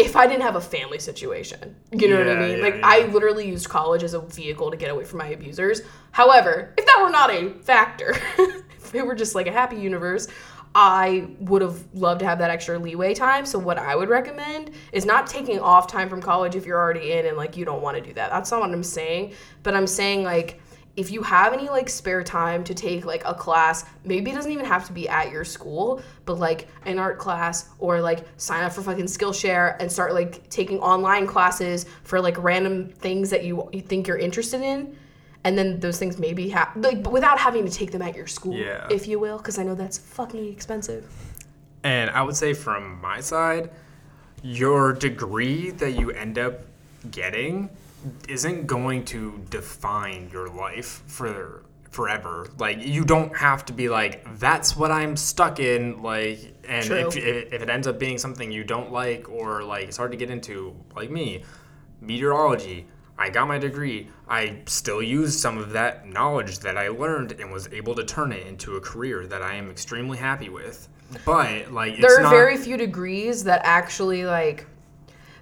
if I didn't have a family situation, you know what I mean? yeah, like yeah. I literally used college as a vehicle to get away from my abusers. However, if that were not a factor, if it were just like a happy universe, I would have loved to have that extra leeway time. So what I would recommend is not taking off time from college if you're already in and like you don't want to do that. That's not what I'm saying, but I'm saying like if you have any like spare time to take like a class, maybe it doesn't even have to be at your school, but like an art class or like sign up for fucking Skillshare and start like taking online classes for like random things that you, you think you're interested in and then those things maybe have like without having to take them at your school, Yeah. if you will, because I know that's fucking expensive. And I would say from my side, your degree that you end up getting isn't going to define your life for forever. Like you don't have to be like that's what I'm stuck in like and True. if, if if it ends up being something you don't like or like it's hard to get into like me, meteorology I got my degree. I still use some of that knowledge that I learned and was able to turn it into a career that I am extremely happy with. But like, it's there are not, very few degrees that actually like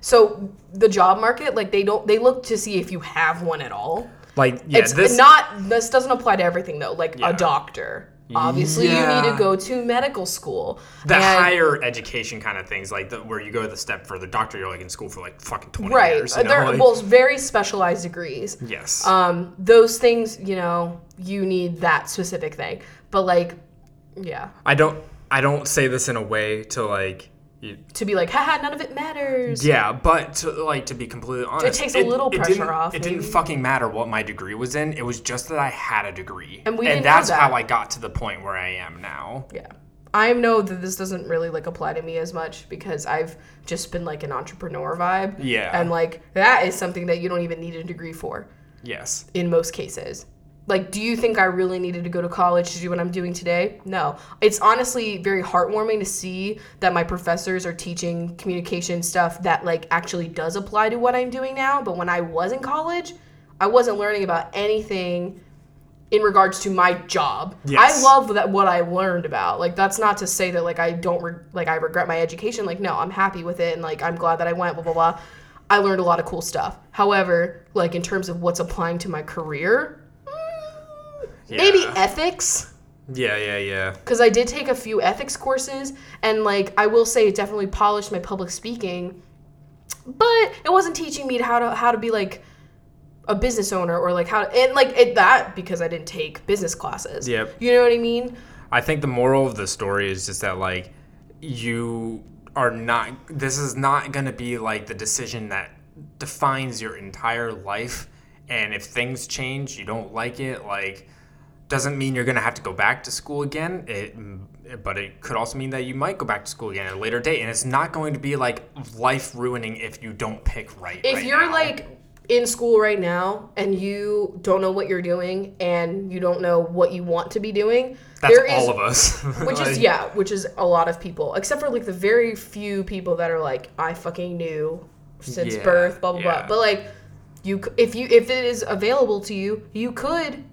so the job market like they don't they look to see if you have one at all like yeah. it's this not this doesn't apply to everything though like Yeah. a doctor obviously you need to go to medical school the And- higher education kind of things, like the, where you go the step further. Doctor, you're like in school for like fucking twenty right years. You know? they're like- well very specialized degrees yes. um those things you know you need that specific thing but like yeah I don't. I don't say this in a way to like. To be like haha none of it matters Yeah, but to, like to be completely honest, it takes a little pressure off, It didn't fucking matter what my degree was in. It was just that I had a degree, And we know that's that. how I got to the point where I am now. Yeah. I know that this doesn't really like apply to me as much because I've just been like an entrepreneur vibe. Yeah. And like that is something that you don't even need a degree for Yes. in most cases. Like, do you think I really needed to go to college to do what I'm doing today? No. It's honestly very heartwarming to see that my professors are teaching communication stuff that like actually does apply to what I'm doing now. But when I was in college, I wasn't learning about anything in regards to my job. Yes. I love that what I learned about. Like that's not to say that like I don't re- like I regret my education. Like no, I'm happy with it and like I'm glad that I went blah blah blah. I learned a lot of cool stuff. However, like in terms of what's applying to my career, mm, maybe ethics Yeah, yeah, yeah. because I did take a few ethics courses and like I will say it definitely polished my public speaking, but it wasn't teaching me how to how to be like a business owner or like how to, and like it that because I didn't take business classes. Yep. You know what I mean? I think the moral of the story is just that like you are not this is not going to be like the decision that defines your entire life and if things change you don't like it like doesn't mean you're going to have to go back to school again it but it could also mean that you might go back to school again at a later date and it's not going to be like life ruining if you don't pick right If right you're now. like in school right now and you don't know what you're doing and you don't know what you want to be doing, that's there is all of us which is yeah, which is a lot of people, except for like the very few people that are like, I fucking knew since Yeah, birth, blah blah yeah. blah. But like, you if you if it is available to you, you could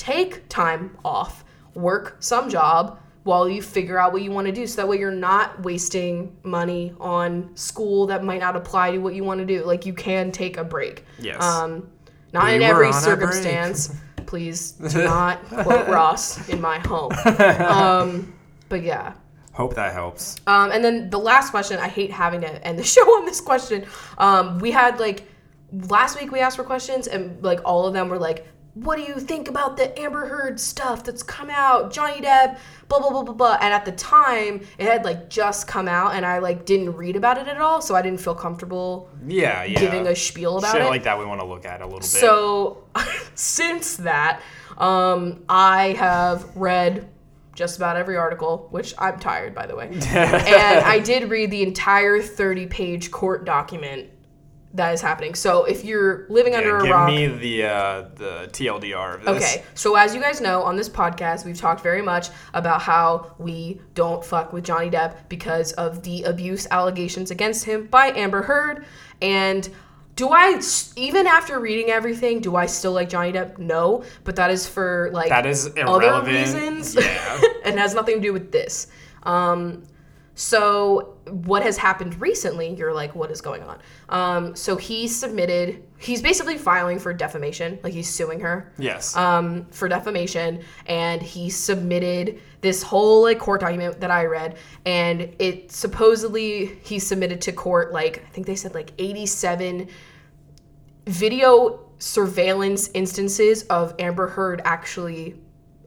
take time off, work some job while you figure out what you want to do, so that way you're not wasting money on school that might not apply to what you want to do. Like you can take a break. Yes. Um, not We in every on a break. circumstance. Please do not quote Ross in my home. Um, but yeah. hope that helps Um, and then the last question, I hate having to end the show on this question. Um, we had like last week we asked for questions, and like all of them were like, "What do you think about the Amber Heard stuff that's come out? Johnny Depp, blah blah blah blah blah." And at the time, it had like just come out, and I like didn't read about it at all, so I didn't feel comfortable yeah yeah giving a spiel about shit it. like that we want to look at a little bit So since that, um, I have read just about every article, which I'm tired, by the way. and I did read the entire 30 page court document that is happening. So if you're living under a give rock. Give me the uh, the TLDR of this. Okay, so as you guys know, on this podcast, we've talked very much about how we don't fuck with Johnny Depp because of the abuse allegations against him by Amber Heard. And do I, even after reading everything, do I still like Johnny Depp? No, but that is for like That is other reasons. Yeah. and has nothing to do with this. Um, so what has happened recently? You're like, what is going on? Um, so he submitted. He's basically filing for defamation, like he's suing her yes. um, for defamation, and he submitted this whole like court document that I read, and it supposedly he submitted to court like I think they said like 87 video surveillance instances of Amber Heard actually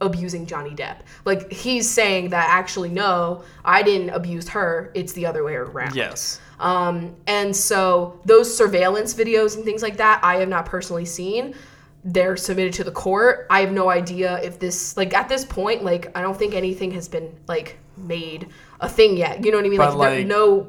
abusing Johnny Depp. Like he's saying that actually no, I didn't abuse her. It's the other way around. yes. Um, and so those surveillance videos and things like that, I have not personally seen. they're submitted to the court. I have no idea if this like at this point like I don't think anything has been like made a thing yet. You know what I mean? But, like, there- like- no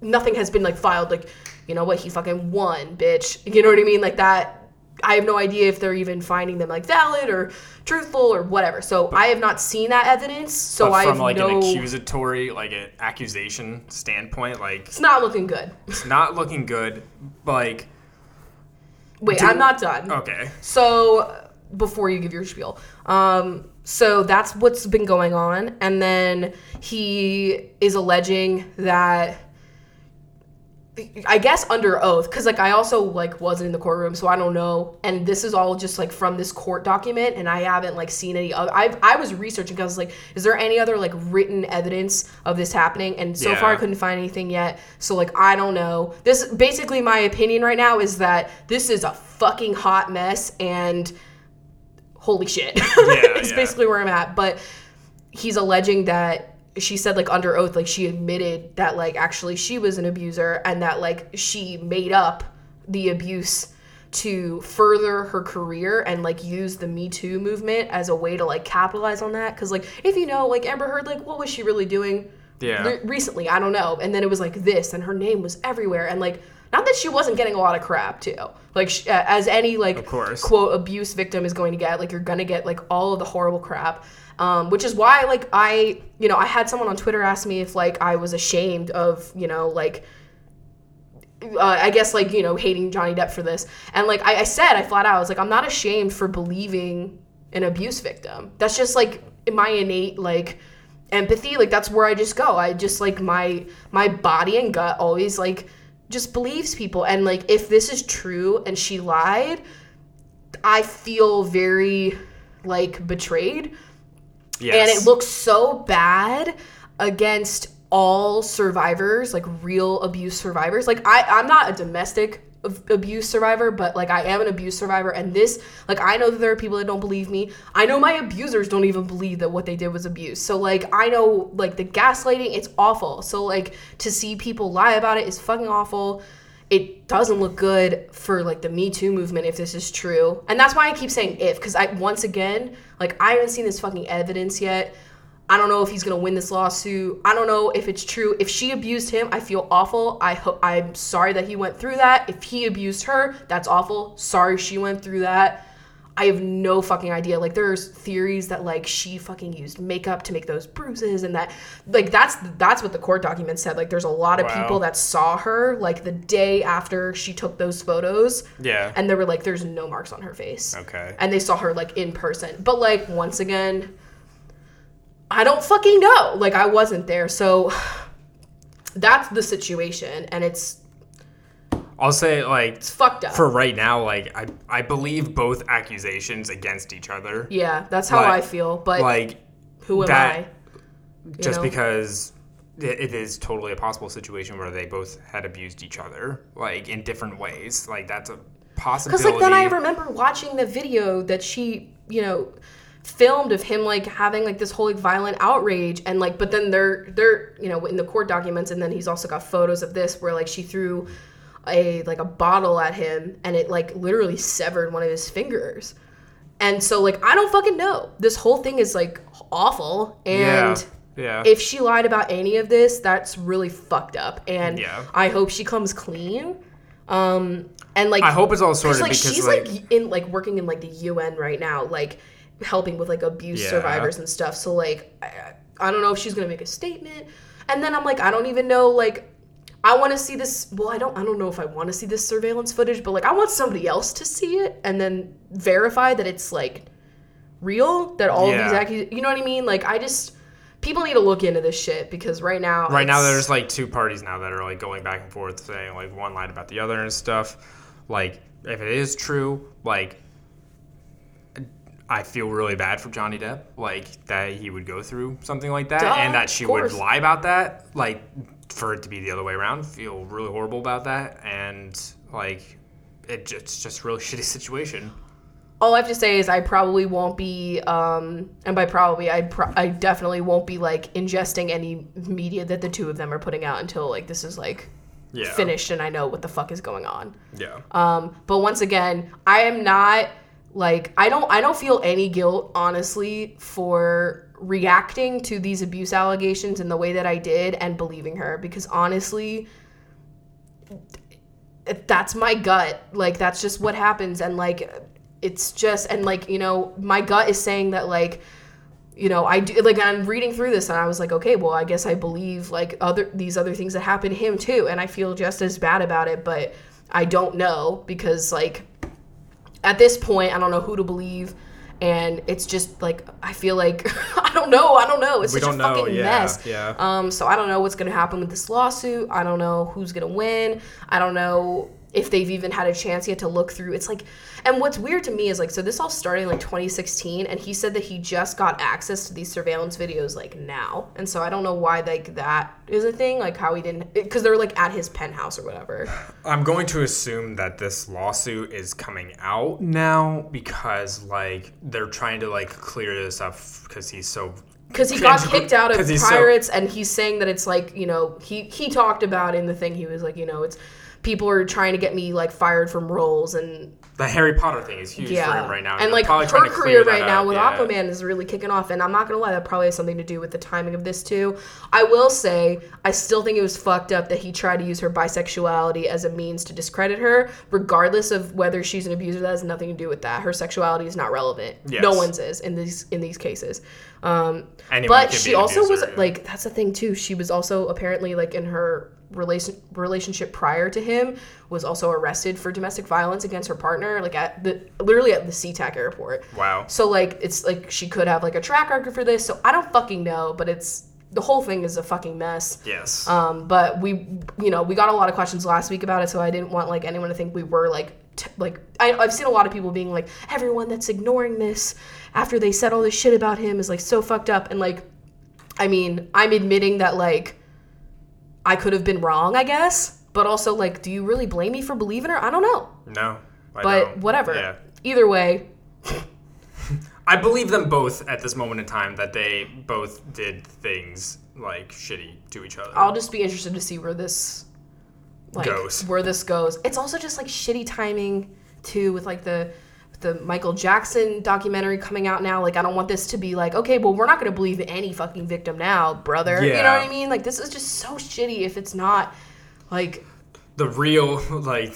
nothing has been like filed like you know what he fucking won, bitch. You know what I mean? Like that I have no idea if they're even finding them like valid or truthful or whatever. So I have not seen that evidence. So But I from like no. an accusatory, like an accusation standpoint, like it's not looking good. it's not looking good. Like Wait, Do- I'm not done. okay, So before you give your spiel, um, so that's what's been going on, and then he is alleging that. I guess under oath, because like I also like wasn't in the courtroom, so I don't know. And this is all just like from this court document, and I haven't like seen any other. I I was researching I was like, is there any other like written evidence of this happening? And so far I couldn't find anything yet. So like I don't know. This basically my opinion right now is that this is a fucking hot mess, and holy shit, it's yeah. basically where I'm at. But he's alleging that she said like under oath like she admitted that like actually she was an abuser and that like she made up the abuse to further her career and like use the me too movement as a way to like capitalize on that. Because like if you know like amber heard like what was she really doing Yeah. re- recently? I don't know. And then it was like this and her name was everywhere. And like not that she wasn't getting a lot of crap too. Like sh- uh, as any like quote abuse victim is going to get like you're gonna get like all of the horrible crap um, which is why like i you know i had someone on twitter ask me if like i was ashamed of you know like uh, I guess like you know hating Johnny Depp for this, and like I, I said, I flat out was like I'm not ashamed for believing an abuse victim. That's just like my innate like empathy. Like that's where I just go. I just like my my body and gut always like just believes people, and like if this is true and she lied, I feel very like betrayed yes, and it looks so bad against all survivors like real abuse survivors. Like i i'm not a domestic abuse survivor but like i am an abuse survivor. And this like i know that there are people that don't believe me. I know my abusers don't even believe that what they did was abuse. So like i know like the gaslighting it's awful. So like to see people lie about it is fucking awful it doesn't look good for like the Me Too movement if this is true. And that's why I keep saying if, because I once again, like I haven't seen this fucking evidence yet. I don't know if he's gonna win this lawsuit. I don't know if it's true. If she abused him, I feel awful. I hope I'm sorry that he went through that. If he abused her, that's awful. Sorry she went through that. I have no fucking idea. Like there's theories that like she fucking used makeup to make those bruises and that like that's that's what the court document said. Like there's a lot of Wow. people that saw her like the day after she took those photos yeah. and they were like there's no marks on her face. okay. And they saw her like in person. But like once again I don't fucking know. Like I wasn't there. So that's the situation and it's I'll say like it's fucked up. for right now, like I I believe both accusations against each other. yeah, that's how Like- I feel. But Like who am that- I? just know? because it, it is totally a possible situation where they both had abused each other, like in different ways. Like that's a possibility. Because like then I remember watching the video that she, you know, filmed of him like having like this whole like violent outrage and like but then they're they're you know in the court documents and then he's also got photos of this where like she threw a like a bottle at him and it like literally severed one of his fingers. And so like I don't fucking know. This whole thing is like awful yeah, and yeah. if she lied about any of this, that's really fucked up. And Yeah. I hope she comes clean. Um, and like I hope it's all sorted like because she's like, like, in like working in like the UN right now, like helping with like abuse Yeah. survivors and stuff. So like I, I don't know if she's gonna make a statement. And then I'm like I don't even know like I want to see this. Well, I don't. I don't know if I want to see this surveillance footage, but like I want somebody else to see it and then verify that it's like real. That all Yeah. of these accusations. You know what I mean? Like I just people need to look into this shit because right now right now there's like two parties now that are like going back and forth saying like one lied about the other and stuff. Like if it is true, like I feel really bad for Johnny Depp, like that he would go through something like that, Duh, and that she would lie about that. Like for it to be the other way around, feel really horrible about that, and like it just, it's just a really shitty situation. all I have to say is I probably won't be, um, and by probably I pro- I definitely won't be like ingesting any media that the two of them are putting out until like this is like Yeah. finished and I know what the fuck is going on. Yeah. Um, but once again, I am not like I don't I don't feel any guilt honestly for reacting to these abuse allegations in the way that I did and believing her. Because honestly that's my gut. Like that's just what happens. And like it's just and like you know my gut is saying that like you know i do like i'm reading through this and i was like okay well i guess i believe like other these other things that happened to him too. And i feel just as bad about it but i don't know because like at this point i don't know who to believe and it's just like i feel like i don't know i don't know. It's We such a know, fucking yeah, mess. yeah. um so i don't know what's gonna happen with this lawsuit. I don't know who's gonna win. I don't know if they've even had a chance yet to look through. It's like and what's weird to me is like so this all started in like 2016 and he said that he just got access to these surveillance videos like now. And so i don't know why like that is a thing like how he didn't because they're like at his penthouse or whatever. I'm going to assume that this lawsuit is coming out now because like they're trying to like clear this up because he's so because he got kicked out of he's so- pirates and he's saying that it's like you know he he talked about in the thing. He was like you know it's people are trying to get me like fired from roles and the Harry Potter thing is huge for yeah him right now. and like her trying to career right now up, with yeah. aquaman is really kicking off and i'm not gonna lie that probably has something to do with the timing of this too i will say i still think it was fucked up that he tried to use her bisexuality as a means to discredit her regardless of whether she's an abuser that has nothing to do with that her sexuality is not relevant Yes. no one's is in these in these cases um Anyone but she also was yeah. like that's the thing too she was also apparently like in her relation relationship prior to him was also arrested for domestic violence against her partner like at the literally at the SeaTac airport Wow. so like it's like she could have like a track record for this so i don't fucking know but it's the whole thing is a fucking mess Yes. um but we you know we got a lot of questions last week about it so i didn't want like anyone to think we were like t- like I, i've seen a lot of people being like everyone that's ignoring this after they said all this shit about him is like so fucked up and like i mean i'm admitting that like i could have been wrong i guess but also like do you really blame me for believing her i don't know no. I but don't. whatever Yeah. either way I believe them both at this moment in time that they both did things like shitty to each other. I'll just be interested to see where this like Goes. where this goes. It's also just like shitty timing too with like the the Michael Jackson documentary coming out now. Like I don't want this to be like, okay, well we're not gonna believe any fucking victim now, brother. You know what I mean? Like this is just so shitty if it's not like the real like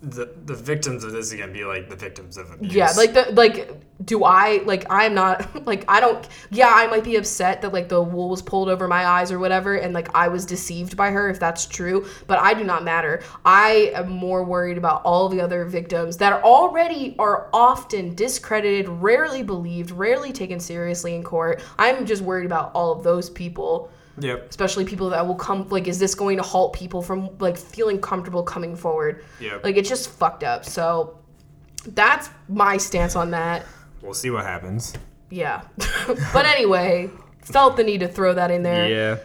the the victims of this are gonna be like the victims of abuse. Yeah, like the like do I like I'm not like I don't yeah, I might be upset that like the wool was pulled over my eyes or whatever and like I was deceived by her if that's true, but I do not matter. I am more worried about all the other victims that are already are often discredited, rarely believed, rarely taken seriously in court. I'm just worried about all of those people Yep. especially people that will come like is this going to halt people from like feeling comfortable coming forward Yep. like it's just fucked up so that's my stance on that We'll see what happens. yeah but anyway felt the need to throw that in there Yeah.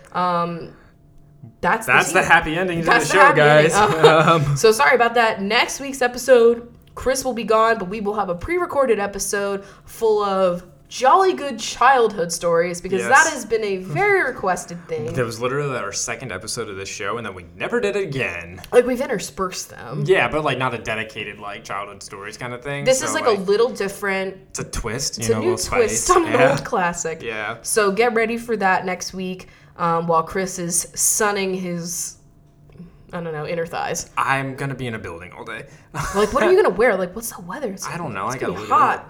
that's That's the, the happy ending to the the show, guys. um, so sorry about that next week's episode chris will be gone but we will have a pre-recorded episode full of jolly good childhood stories because Yes. that has been a very requested thing that was literally our second episode of this show, and then we never did it again. like we've interspersed them Yeah, but like not a dedicated like childhood stories kind of thing. This so, is like, a little different. it's a twist. You It's know, a a new little twist on an yeah. old classic. Yeah. So get ready for that next week um, while Chris is sunning his, I don't know, inner thighs. I'm gonna be in a building all day. Like, what are you gonna wear? Like, what's the weather? It's I don't know. It's I look hot.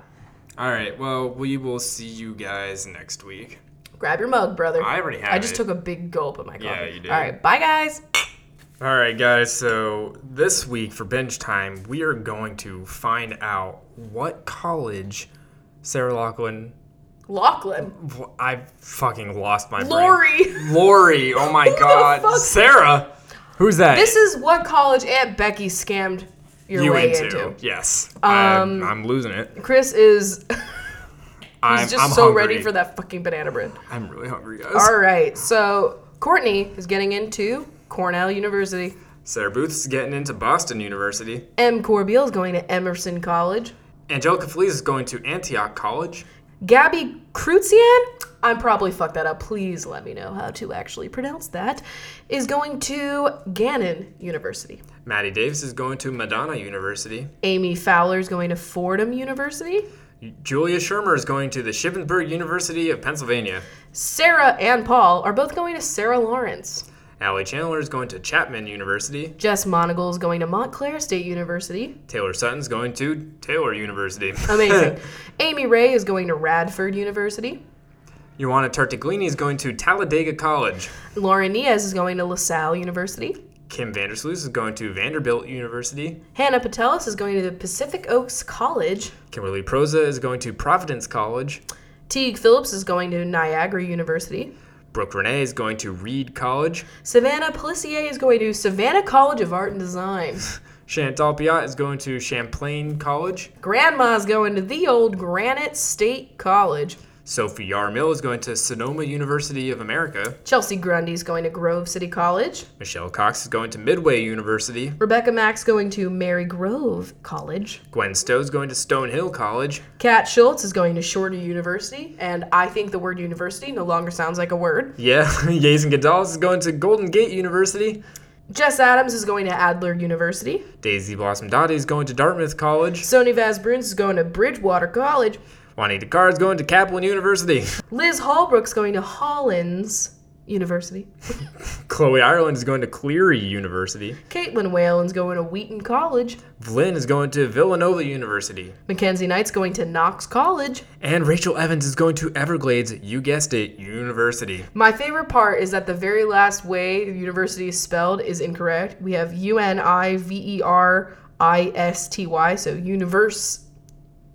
All right. Well, we will see you guys next week. Grab your mug, brother. I already have I just it. took a big gulp of my coffee. Yeah, you did. All right, bye guys. All right, guys. So this week for bench time, we are going to find out what college Sarah Lachlan. Lachlan. I fucking lost my brain. Lori. Lori. Oh my God. Sarah. Who's that? This is what college Aunt Becky scammed your you way into. into. Yes. Um, I'm, I'm losing it. Chris is I'm he's just I'm so hungry. ready for that fucking banana bread. I'm really hungry, guys. All right, so Courtney is getting into Cornell University. Sarah Booth's getting into Boston University. M. Corbeil is going to Emerson College. Angelica Felice is going to Antioch College. Gabby Cruzian, I'm probably fucked that up. Please let me know how to actually pronounce that. Is going to Gannon University. Maddie Davis is going to Madonna University. Amy Fowler is going to Fordham University. Julia Shermer is going to the Shippensburg University of Pennsylvania. Sarah and Paul are both going to Sarah Lawrence. Allie Chandler is going to Chapman University. Jess Monagle is going to Montclair State University. Taylor Sutton's going to Taylor University. Amazing. Amy Ray is going to Radford University. Joanna Tartaglini is going to Talladega College. Lauren Niaz is going to LaSalle University. Kim Vandersloot is going to Vanderbilt University. Hannah Patelis is going to the Pacific Oaks College. Kimberly Proza is going to Providence College. Teague Phillips is going to Niagara University. Brooke Renee is going to Reed College. Savannah Pelissier is going to Savannah College of Art and Design. Chantal Piat is going to Champlain College. Grandma's going to the old Granite State College. Sophie Yarmill is going to Sonoma University of America. Chelsea Grundy's going to Grove City College. Michelle Cox is going to Midway University. Rebecca Mack's going to Marygrove College. Gwen Stowe is going to Stonehill College. Kat Schultz is going to Shorter University. And I think the word university no longer sounds like a word. Yeah, Yazen Gonzalez is going to Golden Gate University. Jess Adams is going to Adler University. Daisy Blossom Dottie is going to Dartmouth College. Sony Vaz Bruns is going to Bridgewater College. Juanita Carr is going to Kaplan University. Liz Hallbrook's going to Hollins University. Chloe Ireland is going to Cleary University. Caitlin Whalen's going to Wheaton College. Vlyn is going to Villanova University. Mackenzie Knight's going to Knox College. And Rachel Evans is going to Everglades, you guessed it, University. My favorite part is that the very last way the university is spelled is incorrect. We have U N I V E R I S T Y, so universe.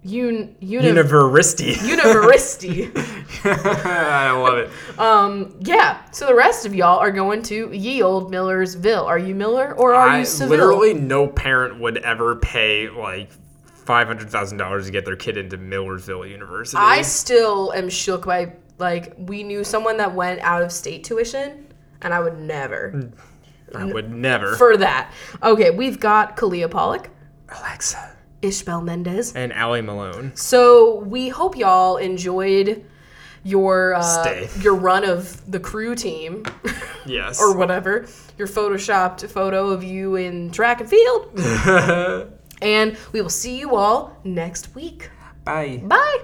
Un, uni, University. University. I love it. um, yeah. So the rest of y'all are going to ye old Millersville. Are you Miller or are I you Seville? literally no parent would ever pay like five hundred thousand dollars to get their kid into Millersville University. I still am shook by like we knew someone that went out of state tuition, and I would never I would never. for that. Okay, we've got Kalia Pollock, Alexa Ishbel Mendez. and Allie Malone. So we hope y'all enjoyed your uh, your run of the crew team Yes. or whatever, your photoshopped photo of you in track and field. and we will see you all next week. Bye. Bye.